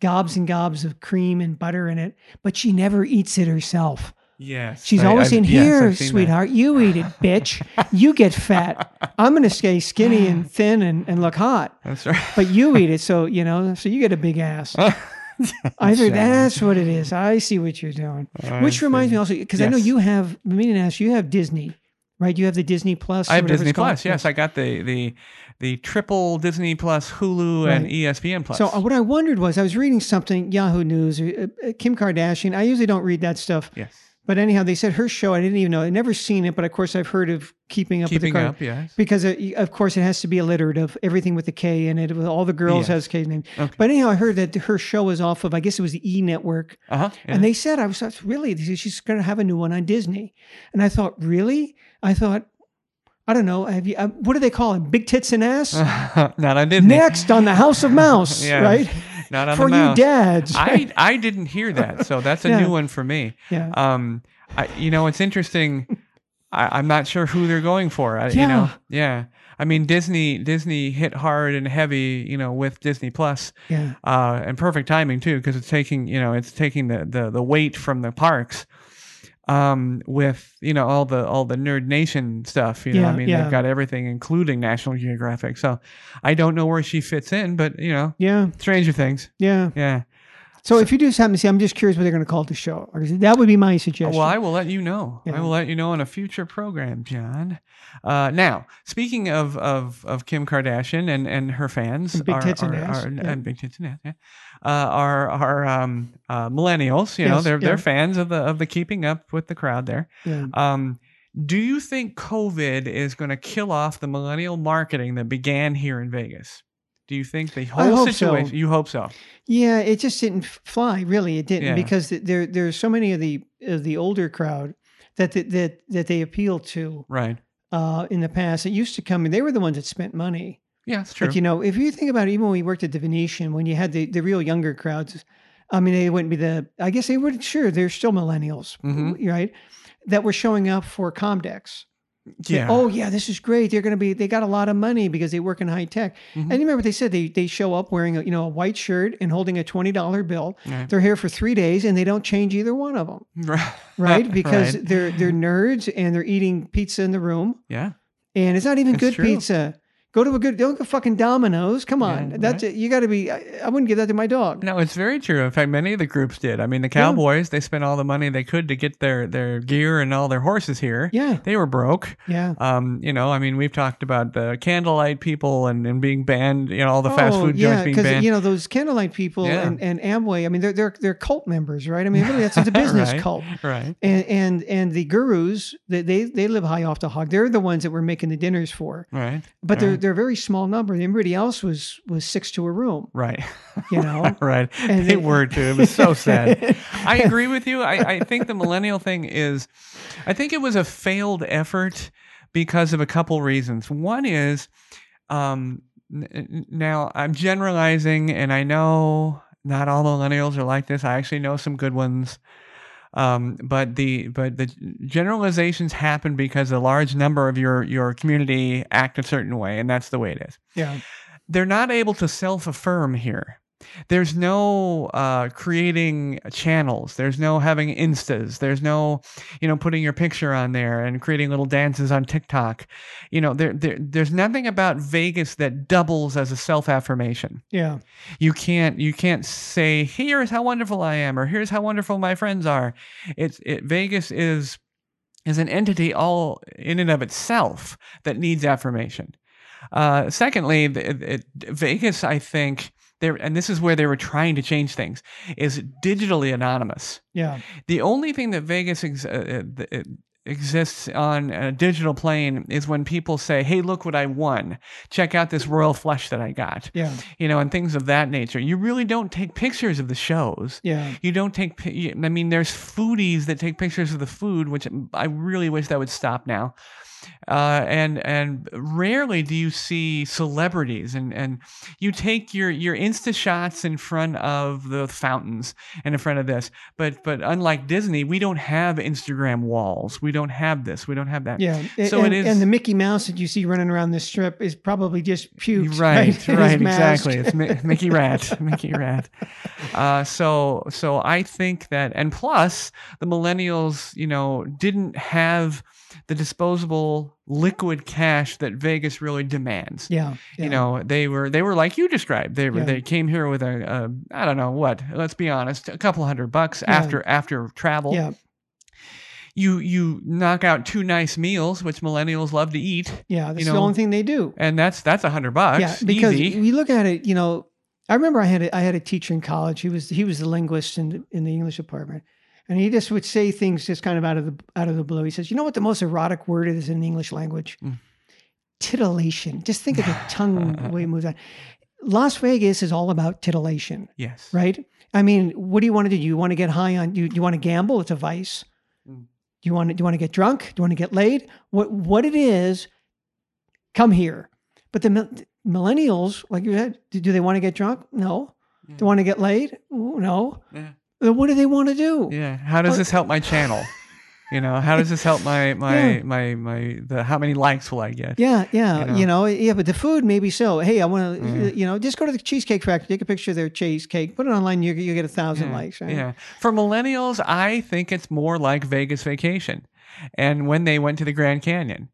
gobs and gobs of cream and butter in it, but she never eats it herself. Yes, She's I- always I've- saying, "Here, I've seen that. sweetheart, you eat it, bitch. you get fat. I'm going to stay skinny and thin and, and look hot." That's right. but you eat it, so you know, so you get a big ass. I think that's what it is. I see what you're doing. I Which reminds see. me also, because I know you have. I mean, to ask you have Disney, right? You have the Disney Plus. I have Disney. Plus. Yes, I got the the the triple Disney Plus, Hulu, and E ESPN Plus. So uh, what I wondered was, I was reading something, Yahoo News, uh, uh, Kim Kardashian. I usually don't read that stuff, yes, but anyhow, they said her show. I didn't even know. I'd never seen it, but of course, I've heard of Keeping Up keeping with the Kardashians. up. Yes. because it, of course it has to be alliterative everything with the k in it with all the girls Yes. has k name Okay. but anyhow i heard that her show was off of i guess it was the e network Uh huh. and they said i was thought, really she's going to have a new one on disney and i thought really i thought i don't know have you uh, what do they call it big tits and ass not on Disney. next on the house of mouse Yeah, right Not on for the you mouse. dads I I didn't hear that, so that's a Yeah. new one for me. yeah Um, I, you know, it's interesting. I, I'm not sure who they're going for. I, You know, yeah. I mean, Disney Disney hit hard and heavy, you know, with Disney Plus, yeah uh, and perfect timing too, because it's taking you know it's taking the, the the weight from the parks, um, with you know all the all the Nerd Nation stuff. You know, I mean, yeah. they've got everything, including National Geographic. So, I don't know where she fits in, but you know, yeah Stranger Things. yeah Yeah. so if you do something, see i'm just curious what they're going to call the show that would be my suggestion Well, I will let you know. Yeah. I will let you know on a future program, John. Uh, now, speaking of, of, of Kim Kardashian and, and her fans, And big are, tits and are- ass, are- yeah. and big tits and ass, yeah, uh, are are um, uh, millennials. You know, they're yeah. they're fans of the of the keeping up with the crowd there. yeah. Um, do you think COVID is going to kill off the millennial marketing that began here in Vegas? Do you think the whole hope so. situation? You hope so. Yeah, it just didn't fly. Really, it didn't Yeah. because th- there there's so many of the of the older crowd that that that, that they appeal to Right. uh, in the past. It used to come. They were the ones that spent money. Yeah, it's true. But you know, if you think about it, even when we worked at the Venetian, when you had the the real younger crowds, I mean, they wouldn't be the. I guess they would. Sure, they're still millennials, Mhm. right? That were showing up for Comdex. Yeah. Oh yeah, this is great. They're going to be. They got a lot of money because they work in high tech. Mhm. And you remember they said? They they show up wearing a you know a white shirt and holding a twenty dollar bill. Right. They're here for three days and they don't change either one of them, Right. right? Because Right. they're they're nerds and they're eating pizza in the room, Yeah. and it's not even It's good true. pizza. Go to a good. Don't go fucking Domino's. Come on, Yeah, that's it. You got to be. I, I wouldn't give that to my dog. No, it's very true. In fact, many of the groups did. I mean, the Cowboys, they spent all the money they could to get their, their gear and all their horses here. Yeah, They were broke. yeah. Um, you know, I mean, we've talked about the candlelight people and, and being banned, you know, all the fast Oh, food yeah, joints being banned. you know those candlelight people Yeah. and, and Amway. I mean, they're they're they're cult members, right? I mean, really, that's it's a business Right. cult. right. And and and the gurus, they, they they live high off the hog. They're the ones that we're making the dinners for. Right. But Right. they're a very small number. Everybody else was was six to a room. Right. You know. right. And they they- were too. It was so sad. I agree with you. I, I think the millennial thing is, I think it was a failed effort because of a couple reasons. One is, um, n- now I'm generalizing, and I know not all millennials are like this. I actually know some good ones. Um, but the but the generalizations happen because a large number of your your community act a certain way, and that's the way it is yeah. they're not able to self-affirm here there's no uh, creating channels. There's no having instas. There's no you know putting your picture on there and creating little dances on tiktok. You know there, there there's nothing about vegas that doubles as a self-affirmation. Yeah. you can't you can't say here's how wonderful i am or here's how wonderful my friends are. It's it vegas is is an entity all in and of itself that needs affirmation. Uh, secondly th- it, vegas i think there and this is where they were trying to change things is digitally anonymous Yeah. the only thing that Vegas ex- uh, uh, exists on a digital plane is when people say, "Hey, look what I won! Check out this royal flush that I got," Yeah. you know, and things of that nature. You really don't take pictures of the shows. Yeah. You don't take. I mean, there's foodies that take pictures of the food, which I really wish that would stop now. Uh, and and rarely do you see celebrities and, and you take your your insta shots in front of the fountains and in front of this but but unlike Disney we don't have Instagram walls we don't have this we don't have that Yeah. So and, it is- and the Mickey Mouse that you see running around this strip is probably just puked. right Right. right, exactly it's Mi- Mickey Rat Mickey Rat uh, so so I think that and plus the millennials you know didn't have the disposable liquid cash that Vegas really demands Yeah. yeah. you know they were they were like you described they were Yeah. they came here with a, a i don't know what let's be honest a couple hundred bucks Yeah. after after travel Yeah. you you knock out two nice meals which millennials love to eat Yeah. That's you the only thing they do. and that's that's a hundred bucks yeah. Because easy. we look at it, you know, I remember I had a, I had a teacher in college. He was he was the linguist in the, in the English department, and he just would say things just kind of out of the out of the blue. He says, "You know what the most erotic word is in the English language? Mm. Titillation. Just think of the tongue the way it moves on. Las Vegas is all about titillation, yes right? I mean, what do you want to do? You want to get high on you? You want to gamble? It's a vice. Mm. Do you want to? Do you want to get drunk? Do you want to get laid? What what it is? Come here. But the millennials, like you said, do, do they want to get drunk? No. Do they want to get laid? No. yeah. What do they want to do? yeah how does Or- this help my channel you know how does this help my my Yeah. my my the how many likes will i get Yeah, yeah, You know? you know, yeah, but the food maybe so. Hey, I want to, Mhm. you know, just go to the cheesecake factory, take a picture of their cheesecake, put it online, you you get a thousand yeah, likes, right? Yeah. For millennials, I think it's more like Vegas vacation. And when they went to the Grand Canyon,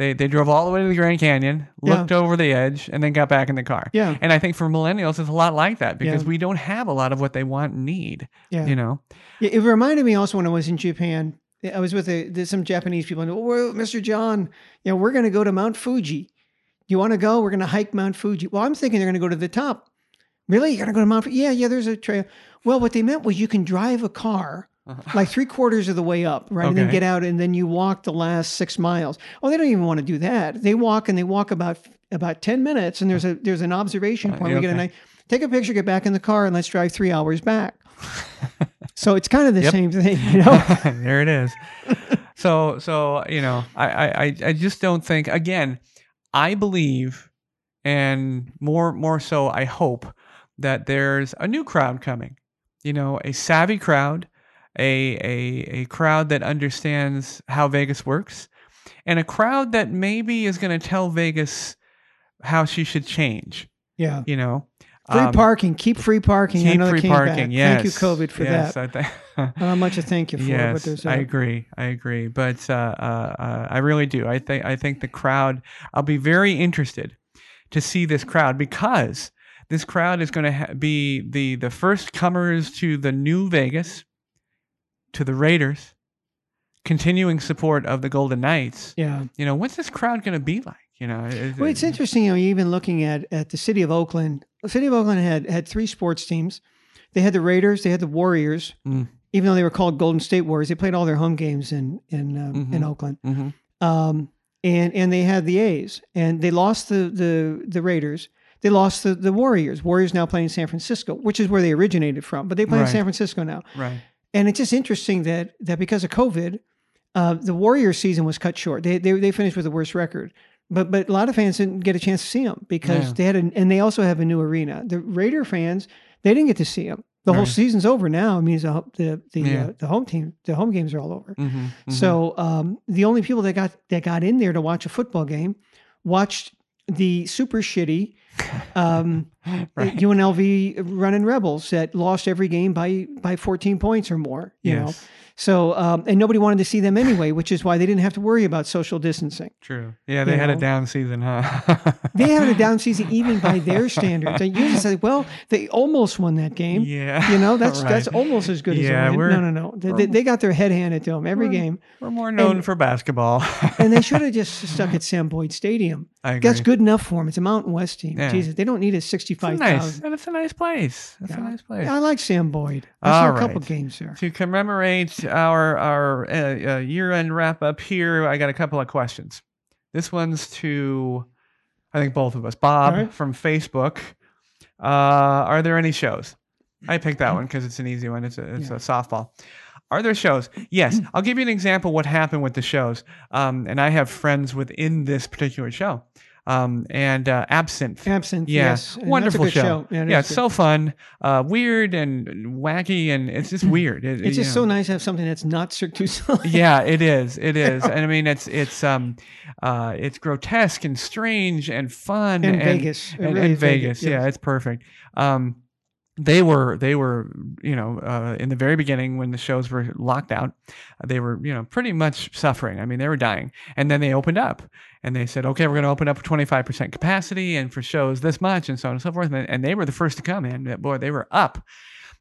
they, they drove all the way to the Grand Canyon, Yeah. looked over the edge, and then got back in the car. Yeah, And I think for millennials, it's a lot like that because Yeah. we don't have a lot of what they want and need. yeah. You know? Yeah, It reminded me also when I was in Japan. I was with a, some Japanese people. And, oh, Mr. John, you know, we're going to go to Mount Fuji. Do you want to go? We're going to hike Mount Fuji. Well, I'm thinking they're going to go to the top. Really? You're going to go to Mount Fuji? Yeah, yeah. There's a trail. Well, what they meant was you can drive a car like three quarters of the way up, right, and then get out, and then you walk the last six miles. Oh, they don't even want to do that. They walk and they walk about about ten minutes, and there's a there's an observation Uh, point. We get a okay. nice take a picture, get back in the car, and let's drive three hours back. so it's kind of the Yep. same thing, you know. there it is. So so you know, I I- I just don't think again, I believe and more more so I hope that there's a new crowd coming. You know, a savvy crowd, a a a crowd that understands how Vegas works, and a crowd that maybe is going to tell Vegas how she should change. Yeah. You know, Free Um, parking. Keep free parking. Keep free parking. Yes. Thank you, COVID, for yes, that. I think. Not much to thank you for, but yes, I a, agree. I agree. But uh, uh, uh, I really do. I think I think the crowd. I'll be very interested to see this crowd because this crowd is going to ha- be the the first comers to the new Vegas, to the Raiders, continuing support of the Golden Knights. yeah. You know, what's this crowd going to be like? You know, Well, it- it's interesting. You know, even looking at at the city of Oakland. The city of Oakland had had three sports teams. They had the Raiders. They had the Warriors. Mm. Even though they were called Golden State Warriors, they played all their home games in in um, in Mhm. Oakland. Mhm. Um, and and they had the A's, and they lost the the the Raiders. They lost the, the Warriors. Warriors now playing in San Francisco, which is where they originated from, but they play in San Francisco now. right. And it's just interesting that that because of COVID, uh, the Warriors season was cut short. They, they they finished with the worst record. But but a lot of fans didn't get a chance to see them because Yeah. they had an, and they also have a new arena. The Raider fans they didn't get to see them. The whole season's over now. It means the the the, Yeah. uh, the home team the home games are all over. Mhm. Mhm. So um, the only people that got that got in there to watch a football game watched the super shitty um, right. UNLV running Rebels that lost every game by by 14 points or more. You know, yes. So um, and nobody wanted to see them anyway, which is why they didn't have to worry about social distancing. True. Yeah, they you had a down season, huh? They had a down season even by their standards. And you just say, well, they almost won that game. Yeah. You know, that's Right. that's almost as good Yeah, as a win. No, no, no. They, they, got their head handed to them every game, We're more known And- for basketball. and they should have just stuck at Sam Boyd Stadium. I agree. That's good enough for them. It's a Mountain West team. Yeah. Jesus, they don't need a It's a sixty-five nice, thousand. and it's a nice place. It's a nice place. I like Sam Boyd. I All saw a couple games there. To commemorate our our uh, uh, year-end wrap up here, I got a couple of questions. This one's to, I think both of us. Bob right. from Facebook. Uh, are there any shows? I picked that one because it's an easy one. It's a it's Yeah. a softball. Are there shows? Yes. I'll give you an example. What happened with the shows? Um, and I have friends within this particular show. Um, and uh, Absinthe. Absinthe, Yeah, yes. And wonderful good show. Yeah, yeah, it's good. so fun, uh, weird and wacky, and it's just weird. It- It's just know. so nice to have something that's not Cirque du Soleil. yeah, it is. It is. And I mean, it's it's um, uh, it's grotesque and strange and fun in and Vegas. And, really and Vegas. Yeah, yes. it's perfect. Um, they were they were you know uh, in the very beginning when the shows were locked out, they were you know pretty much suffering. I mean, they were dying, and then they opened up and they said, okay, we're going to open up for twenty five percent capacity and for shows this much and so on and so forth. And, and they were the first to come in. Boy, they were up.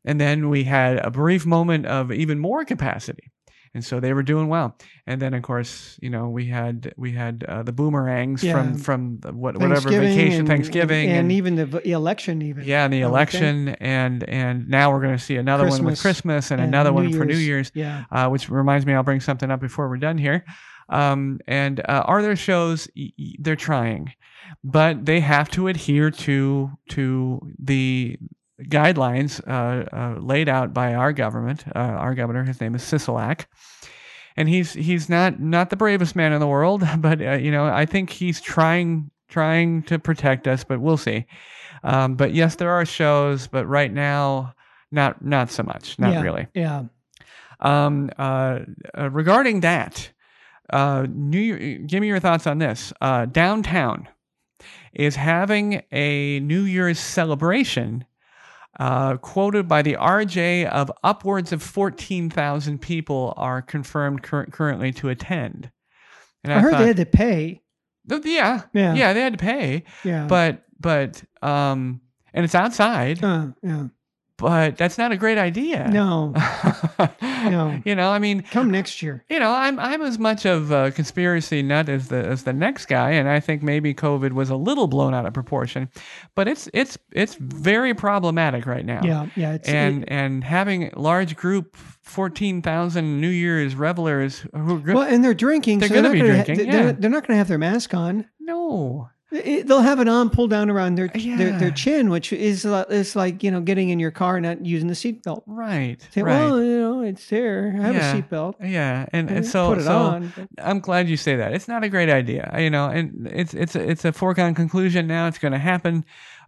And then we had a brief moment of even more capacity. And so they were doing well. And then, of course, you know, we had we had uh, the boomerangs Yeah. from from the, what, whatever Thanksgiving vacation, and- Thanksgiving, and, even the election, even yeah, and the election, and and now we're going to see another one with Christmas Christmas and and another New one for New Year's. Year's. Yeah, Uh, which reminds me, I'll bring something up before we're done here. Um, and uh, are there shows? They're trying, but they have to adhere to to the guidelines uh, uh, laid out by our government. Uh, our governor, his name is Sisolak, and he's he's not not the bravest man in the world, but uh, you know I think he's trying trying to protect us. But we'll see. Um, but yes, there are shows, but right now, not not so much, not yeah, really. Yeah, Um, uh, uh, regarding that, uh, New Year, give me your thoughts on this. Uh, downtown is having a New Year's celebration, uh, quoted by the RJ of upwards of 14,000 people are confirmed cur- currently to attend. And I, heard thought, they had to pay. "Oh, yeah, Yeah. yeah, they had to pay, Yeah, but but um, and it's outside, uh, yeah, but that's not a great idea. no, No. You know, I mean, come next year. you know, I'm I'm as much of a conspiracy nut as the as the next guy, and I think maybe COVID was a little blown out of proportion, but it's it's it's very problematic right now. Yeah, yeah, it's, and it- and having large group fourteen thousand New Year's revelers who are well, and they're drinking. They're so gonna be gonna ha- drinking, they're, yeah. they're not going to have their mask on. no, It- they'll have an arm pulled down around their, their Yeah. their chin, which is uh, li- is like you know getting in your car and not using the seatbelt. right, Say, right, well, you know, it's there. I have Yeah. a seatbelt. yeah, and, and And so so on. I'm glad you say that. It's not a great idea, you know, and it's it's a, it's a foregone conclusion now. It's going to happen,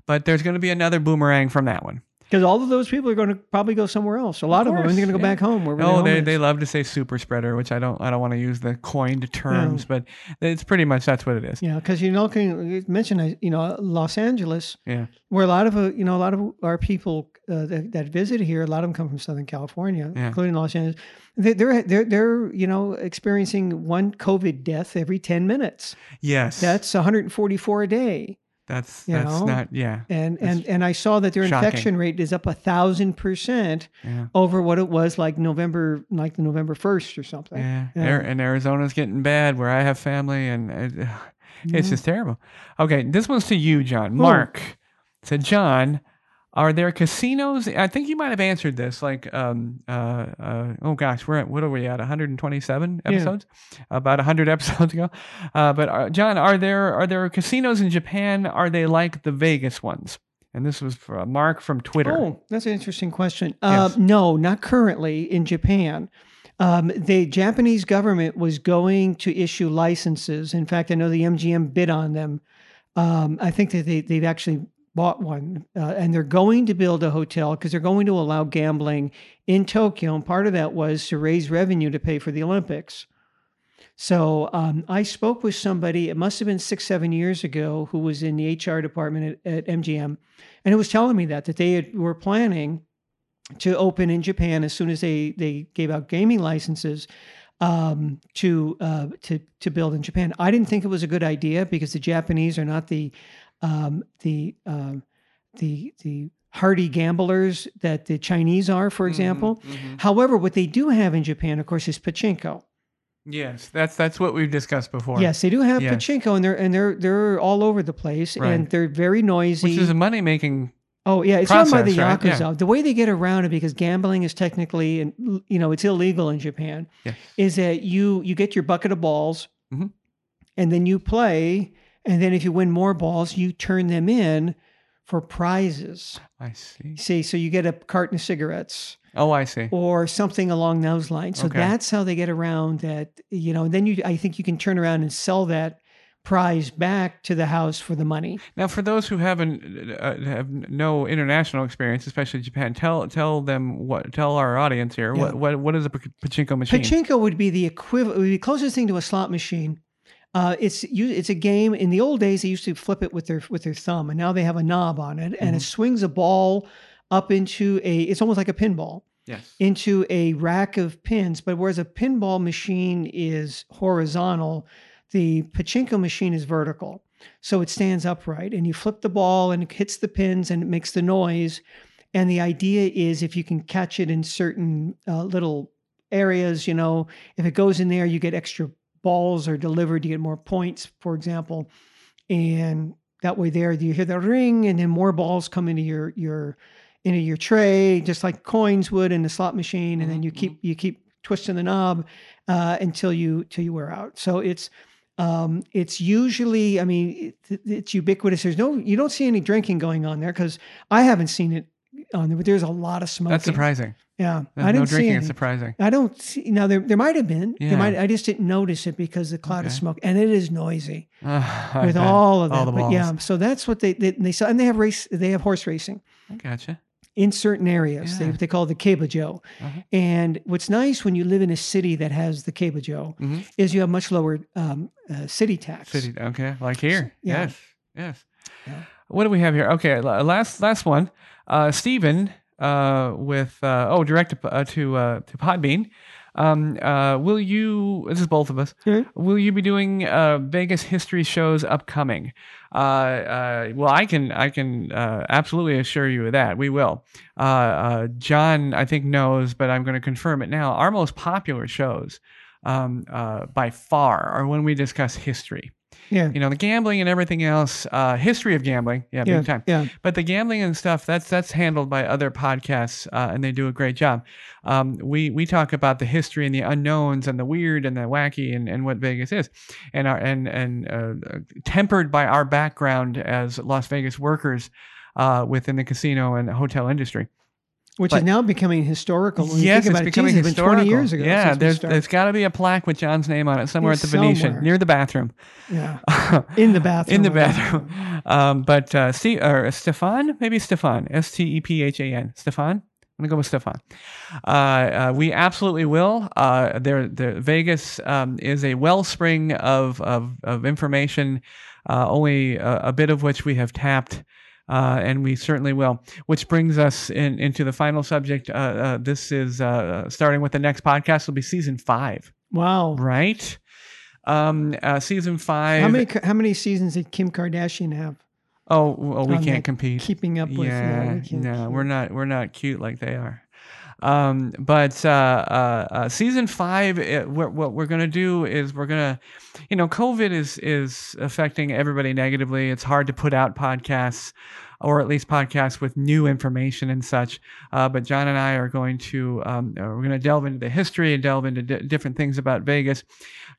but there's going to be another boomerang from that one. Because all of those people are going to probably go somewhere else. A lot of, them, course, they're going to go yeah. back home. Where Oh, they, they love to say super spreader, which I don't I don't want to use the coined terms, but it's pretty much that's what it is. yeah, because you know, can you mention you know Los Angeles, Yeah. where a lot of uh, you know a lot of our people uh, that, that visit here, a lot of them come from Southern California, Yeah. including Los Angeles. They, they're they're they're you know experiencing one COVID death every ten minutes. Yes. That's 144 a day. That's you that's know, not yeah. And and and I saw that their shocking. infection rate is up a thousand percent over what it was like November, like the November first or something. Yeah. Yeah. And Arizona's getting bad where I have family and it, it's Yeah. just terrible. Okay, this one's to you, John. Mark said, John, are there casinos? I think you might have answered this. Like, um, uh, uh, oh gosh, we're at what are we at? 127 Yeah. episodes, about 100 episodes ago. Uh, but uh, John, are there are there casinos in Japan? Are they like the Vegas ones? And this was for Mark from Twitter. Oh, that's an interesting question. Uh, Yes. no, not currently in Japan. Um, the Japanese government was going to issue licenses. In fact, I know the MGM bid on them. Um, I think that they, they've actually bought one, uh, and they're going to build a hotel because they're going to allow gambling in Tokyo. And part of that was to raise revenue to pay for the Olympics. So um, I spoke with somebody, it must have been six, seven years ago, who was in the HR department at, at MGM, and it was telling me that, that they had, were planning to open in Japan as soon as they, they gave out gaming licenses um, to, uh, to, to build in Japan. I didn't think it was a good idea because the Japanese are not the, um, the, um, the, the hardy gamblers that the Chinese are, for example. Mhm. However, what they do have in Japan, of course, is pachinko. Yes, that's that's what we've discussed before. Yes, they do have Yes. pachinko, and they're and they're they're all over the place, Right. and they're very noisy. which is a money making. Oh yeah, it's run by the process, right? yakuza. Yeah. The way they get around it, because gambling is technically and you know it's illegal in Japan, Yes. is that you you get your bucket of balls, Mhm. and then you play, and then if you win more balls, you turn them in for prizes. I see. See, so you get a carton of cigarettes. Oh, I see. or something along those lines. So Okay. that's how they get around that, you know, and then you I think you can turn around and sell that prize back to the house for the money. Now, for those who haven't uh, have no international experience, especially Japan, tell tell them what tell our audience here Yeah. what what what is a pachinko machine? Pachinko would be the equivalent would be the closest thing to a slot machine. Uh, it's it's a game. In the old days, they used to flip it with their with their thumb, and now they have a knob on it, and it swings a ball up into a. It's almost like a pinball. yes. into a rack of pins. But whereas a pinball machine is horizontal, the pachinko machine is vertical. So it stands upright and you flip the ball and it hits the pins and it makes the noise. And the idea is if you can catch it in certain uh, little areas, you know, if it goes in there, you get extra balls are delivered, you get more points, for example. And that way there you hear the ring and then more balls come into your your into your tray, just like coins would in the slot machine, and then you keep you keep twisting the knob uh, until you till you wear out. So it's um, it's usually, I mean, it, it's ubiquitous. There's no, you don't see any drinking going on there because I haven't seen it on there, but there's a lot of smoking. That's surprising. Yeah, There's I no didn't see drinking any. is surprising. I don't see now. There, there might have been. Yeah. There might. I just didn't notice it because the cloud of smoke, and it is noisy Uh, with all of all that. the but yeah, so that's what they they, they saw, and they have race. They have horse racing I gotcha. In certain areas. They Yeah. what they call the Keibajo. Uh-huh. And what's nice when you live in a city that has the Keibajo Mhm. is you have much lower um, uh, city tax. City. Okay, like here. Yeah. Yes. Yes. Yeah. What do we have here? Okay, last last one. Uh, Stephen uh, with uh, oh direct to uh, to, uh, to Podbean. Um, uh, will you? This is both of us. Mhm. Will you be doing uh, Vegas history shows upcoming? Uh, uh, well, I can I can uh, absolutely assure you of that. We will. Uh, uh, John, I think knows, but I'm going to confirm it now. Our most popular shows, um, uh, by far, are when we discuss history Yeah. you know the gambling and everything else uh history of gambling yeah, Yeah. big time Yeah. but the gambling and stuff that's that's handled by other podcasts uh, and they do a great job um we we talk about the history and the unknowns and the weird and the wacky and, and what vegas is and our and and uh, tempered by our background as las vegas workers uh within the casino and hotel industry which But- is now becoming historical. When you yes, think it's about becoming it, Geez, it's been 20 historical. years ago. Yeah, there's there's got to be a plaque with John's name on it somewhere at the Somewhere. Venetian near the bathroom. yeah, in the bathroom. in the bathroom. Um, but uh, Steve or Stefan, maybe Stefan, S T E P H A N, Stefan. I'm gonna go with Stefan. Uh, uh, we absolutely will. Uh, there, there, Vegas um, is a wellspring of of, of information, uh, only a, a bit of which we have tapped. Uh, and we certainly will. Which brings us in, into the final subject. Uh, uh, this is uh, starting with the next podcast. Will be season five, Wow. right? Um, uh, season five. How many how many seasons did Kim Kardashian have? Oh, well, we can't compete. Keeping up with yeah, we no, keep- we're not. We're not cute like they are. Um, but uh, uh, uh, season five, it, what, what we're gonna do is we're gonna, you know, COVID is is affecting everybody negatively. It's hard to put out podcasts, or at least podcasts with new information and such. Uh, but John and I are going to um, uh, we're gonna delve into the history and delve into di- different things about Vegas.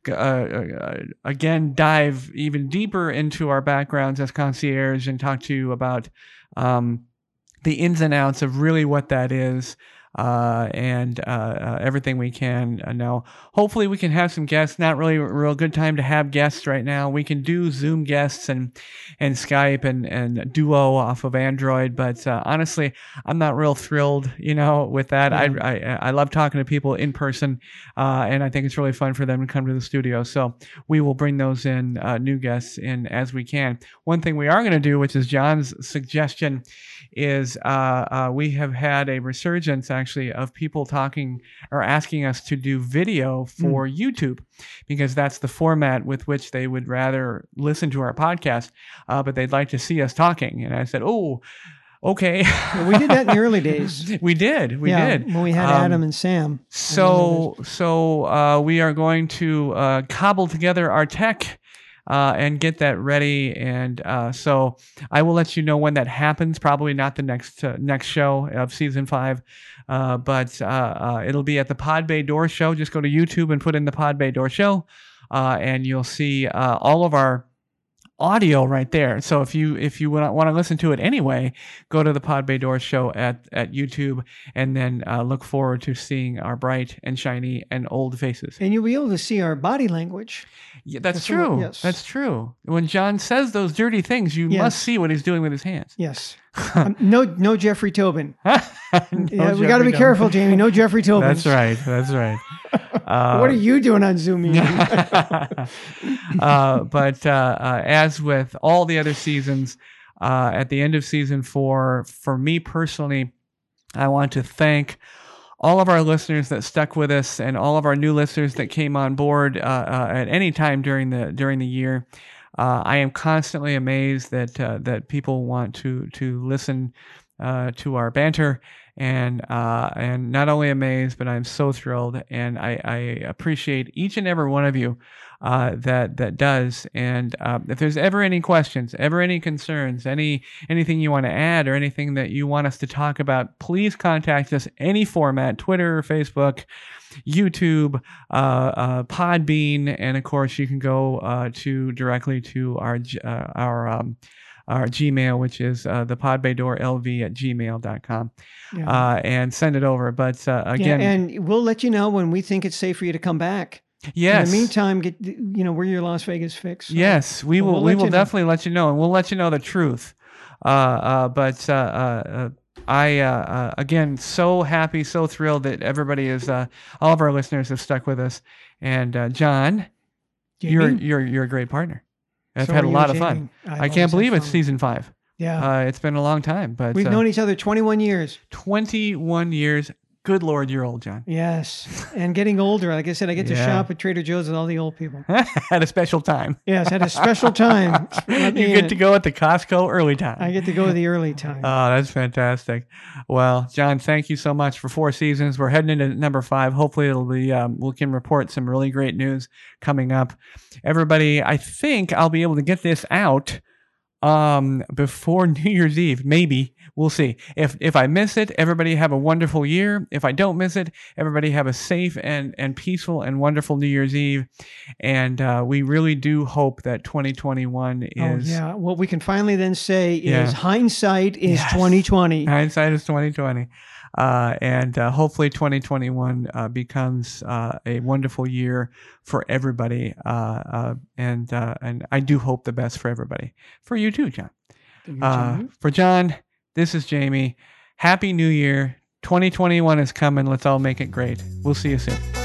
Uh, uh, again, dive even deeper into our backgrounds as concierge and talk to you about um, the ins and outs of really what that is uh, and uh, uh, everything we can uh, know. Hopefully, we can have some guests. Not really a real good time to have guests right now. We can do Zoom guests and and Skype and and Duo off of Android, but uh, honestly, I'm not real thrilled, you know, with that. I, I I love talking to people in person, uh, and I think it's really fun for them to come to the studio. So we will bring those in uh, new guests in as we can. One thing we are going to do, which is John's suggestion, is uh, uh, we have had a resurgence actually of people talking or asking us to do video for YouTube because that's the format with which they would rather listen to our podcast, uh, but they'd like to see us talking. And I said, oh. Okay, we did that in the early days. we did. We yeah, did. when we had Um, Adam and Sam. So, so uh, we are going to uh, cobble together our tech uh, and get that ready. And uh, so, I will let you know when that happens. Probably not the next uh, next show of season five, uh, but uh, uh, it'll be at the Pod Bay Door Show. Just go to YouTube and put in the Pod Bay Door Show, and you'll see all of our audio right there. So if you if you want to listen to it anyway, go to the Pod Bay Door Show at at YouTube, and then uh, look forward to seeing our bright and shiny and old faces. And you'll be able to see our body language. Yeah, that's That's what- true. yes. That's true. When John says those dirty things, you Yes. must see what he's doing with his hands. Yes. Um, no, no Jeffrey Toobin. No yeah, we got to be Dahmer. careful, Jamey. No Jeffrey Toobin. That's right. That's right. Uh, What are you doing on Zoom meeting? uh, but uh, uh, as with all the other seasons, uh, at the end of season four, for me personally, I want to thank all of our listeners that stuck with us and all of our new listeners that came on board uh, uh, at any time during the during the year. Uh, I am constantly amazed that uh, that people want to to listen uh, to our banter and uh, and not only amazed, but I'm so thrilled, and I, I appreciate each and every one of you uh, that that does. And uh, if there's ever any questions, ever any concerns, any anything you want to add, or anything that you want us to talk about, please contact us any format: Twitter, or Facebook. YouTube, uh, uh, Podbean, and of course you can go uh, to directly to our uh, our um, our Gmail, which is uh, the podbaydorlv at gmail.com, Yeah. uh, and send it over. But uh, Yeah, again, and we'll let you know when we think it's safe for you to come back. yes, In the meantime, get you know we're your Las Vegas fix. so- yes, we will. we'll we will you know. definitely let you know, and we'll let you know the truth. Uh, uh, but uh, uh, uh, I uh, uh, again so happy, so thrilled that everybody is. Uh, all of our listeners have stuck with us, and uh, John, Jamey? you're you're you're a great partner. I've So had a lot of Jamey. fun. I can't believe it's fun. season five. Yeah, Uh, it's been a long time, but we've uh, known each other 21 years. 21 years. Good Lord, you're old, John. Yes, and getting older. Like I said, I get to Yeah. shop at Trader Joe's with all the old people. At a special time. Yes, at a special time. Let you get in. to go at the Costco early time. I get to go the early time. Oh, that's fantastic. Well, John, thank you so much for four seasons. We're heading into number five. Hopefully, it'll be um, we can report some really great news coming up. Everybody, I think I'll be able to get this out um before New Year's Eve. Maybe we'll see. If if I miss it, everybody have a wonderful year. If I don't miss it, everybody have a safe and and peaceful and wonderful New Year's Eve. And uh, we really do hope that 2021 is. oh yeah. What we can finally then say Yeah. is hindsight is Yes. 2020. Hindsight is twenty twenty. Uh, and uh, hopefully 2021 uh, becomes uh, a wonderful year for everybody. Uh, uh, and and I do hope the best for everybody, for you too, John. You, for John, this is Jamey. Happy New Year. 2021 is coming. Let's all make it great. We'll see you soon.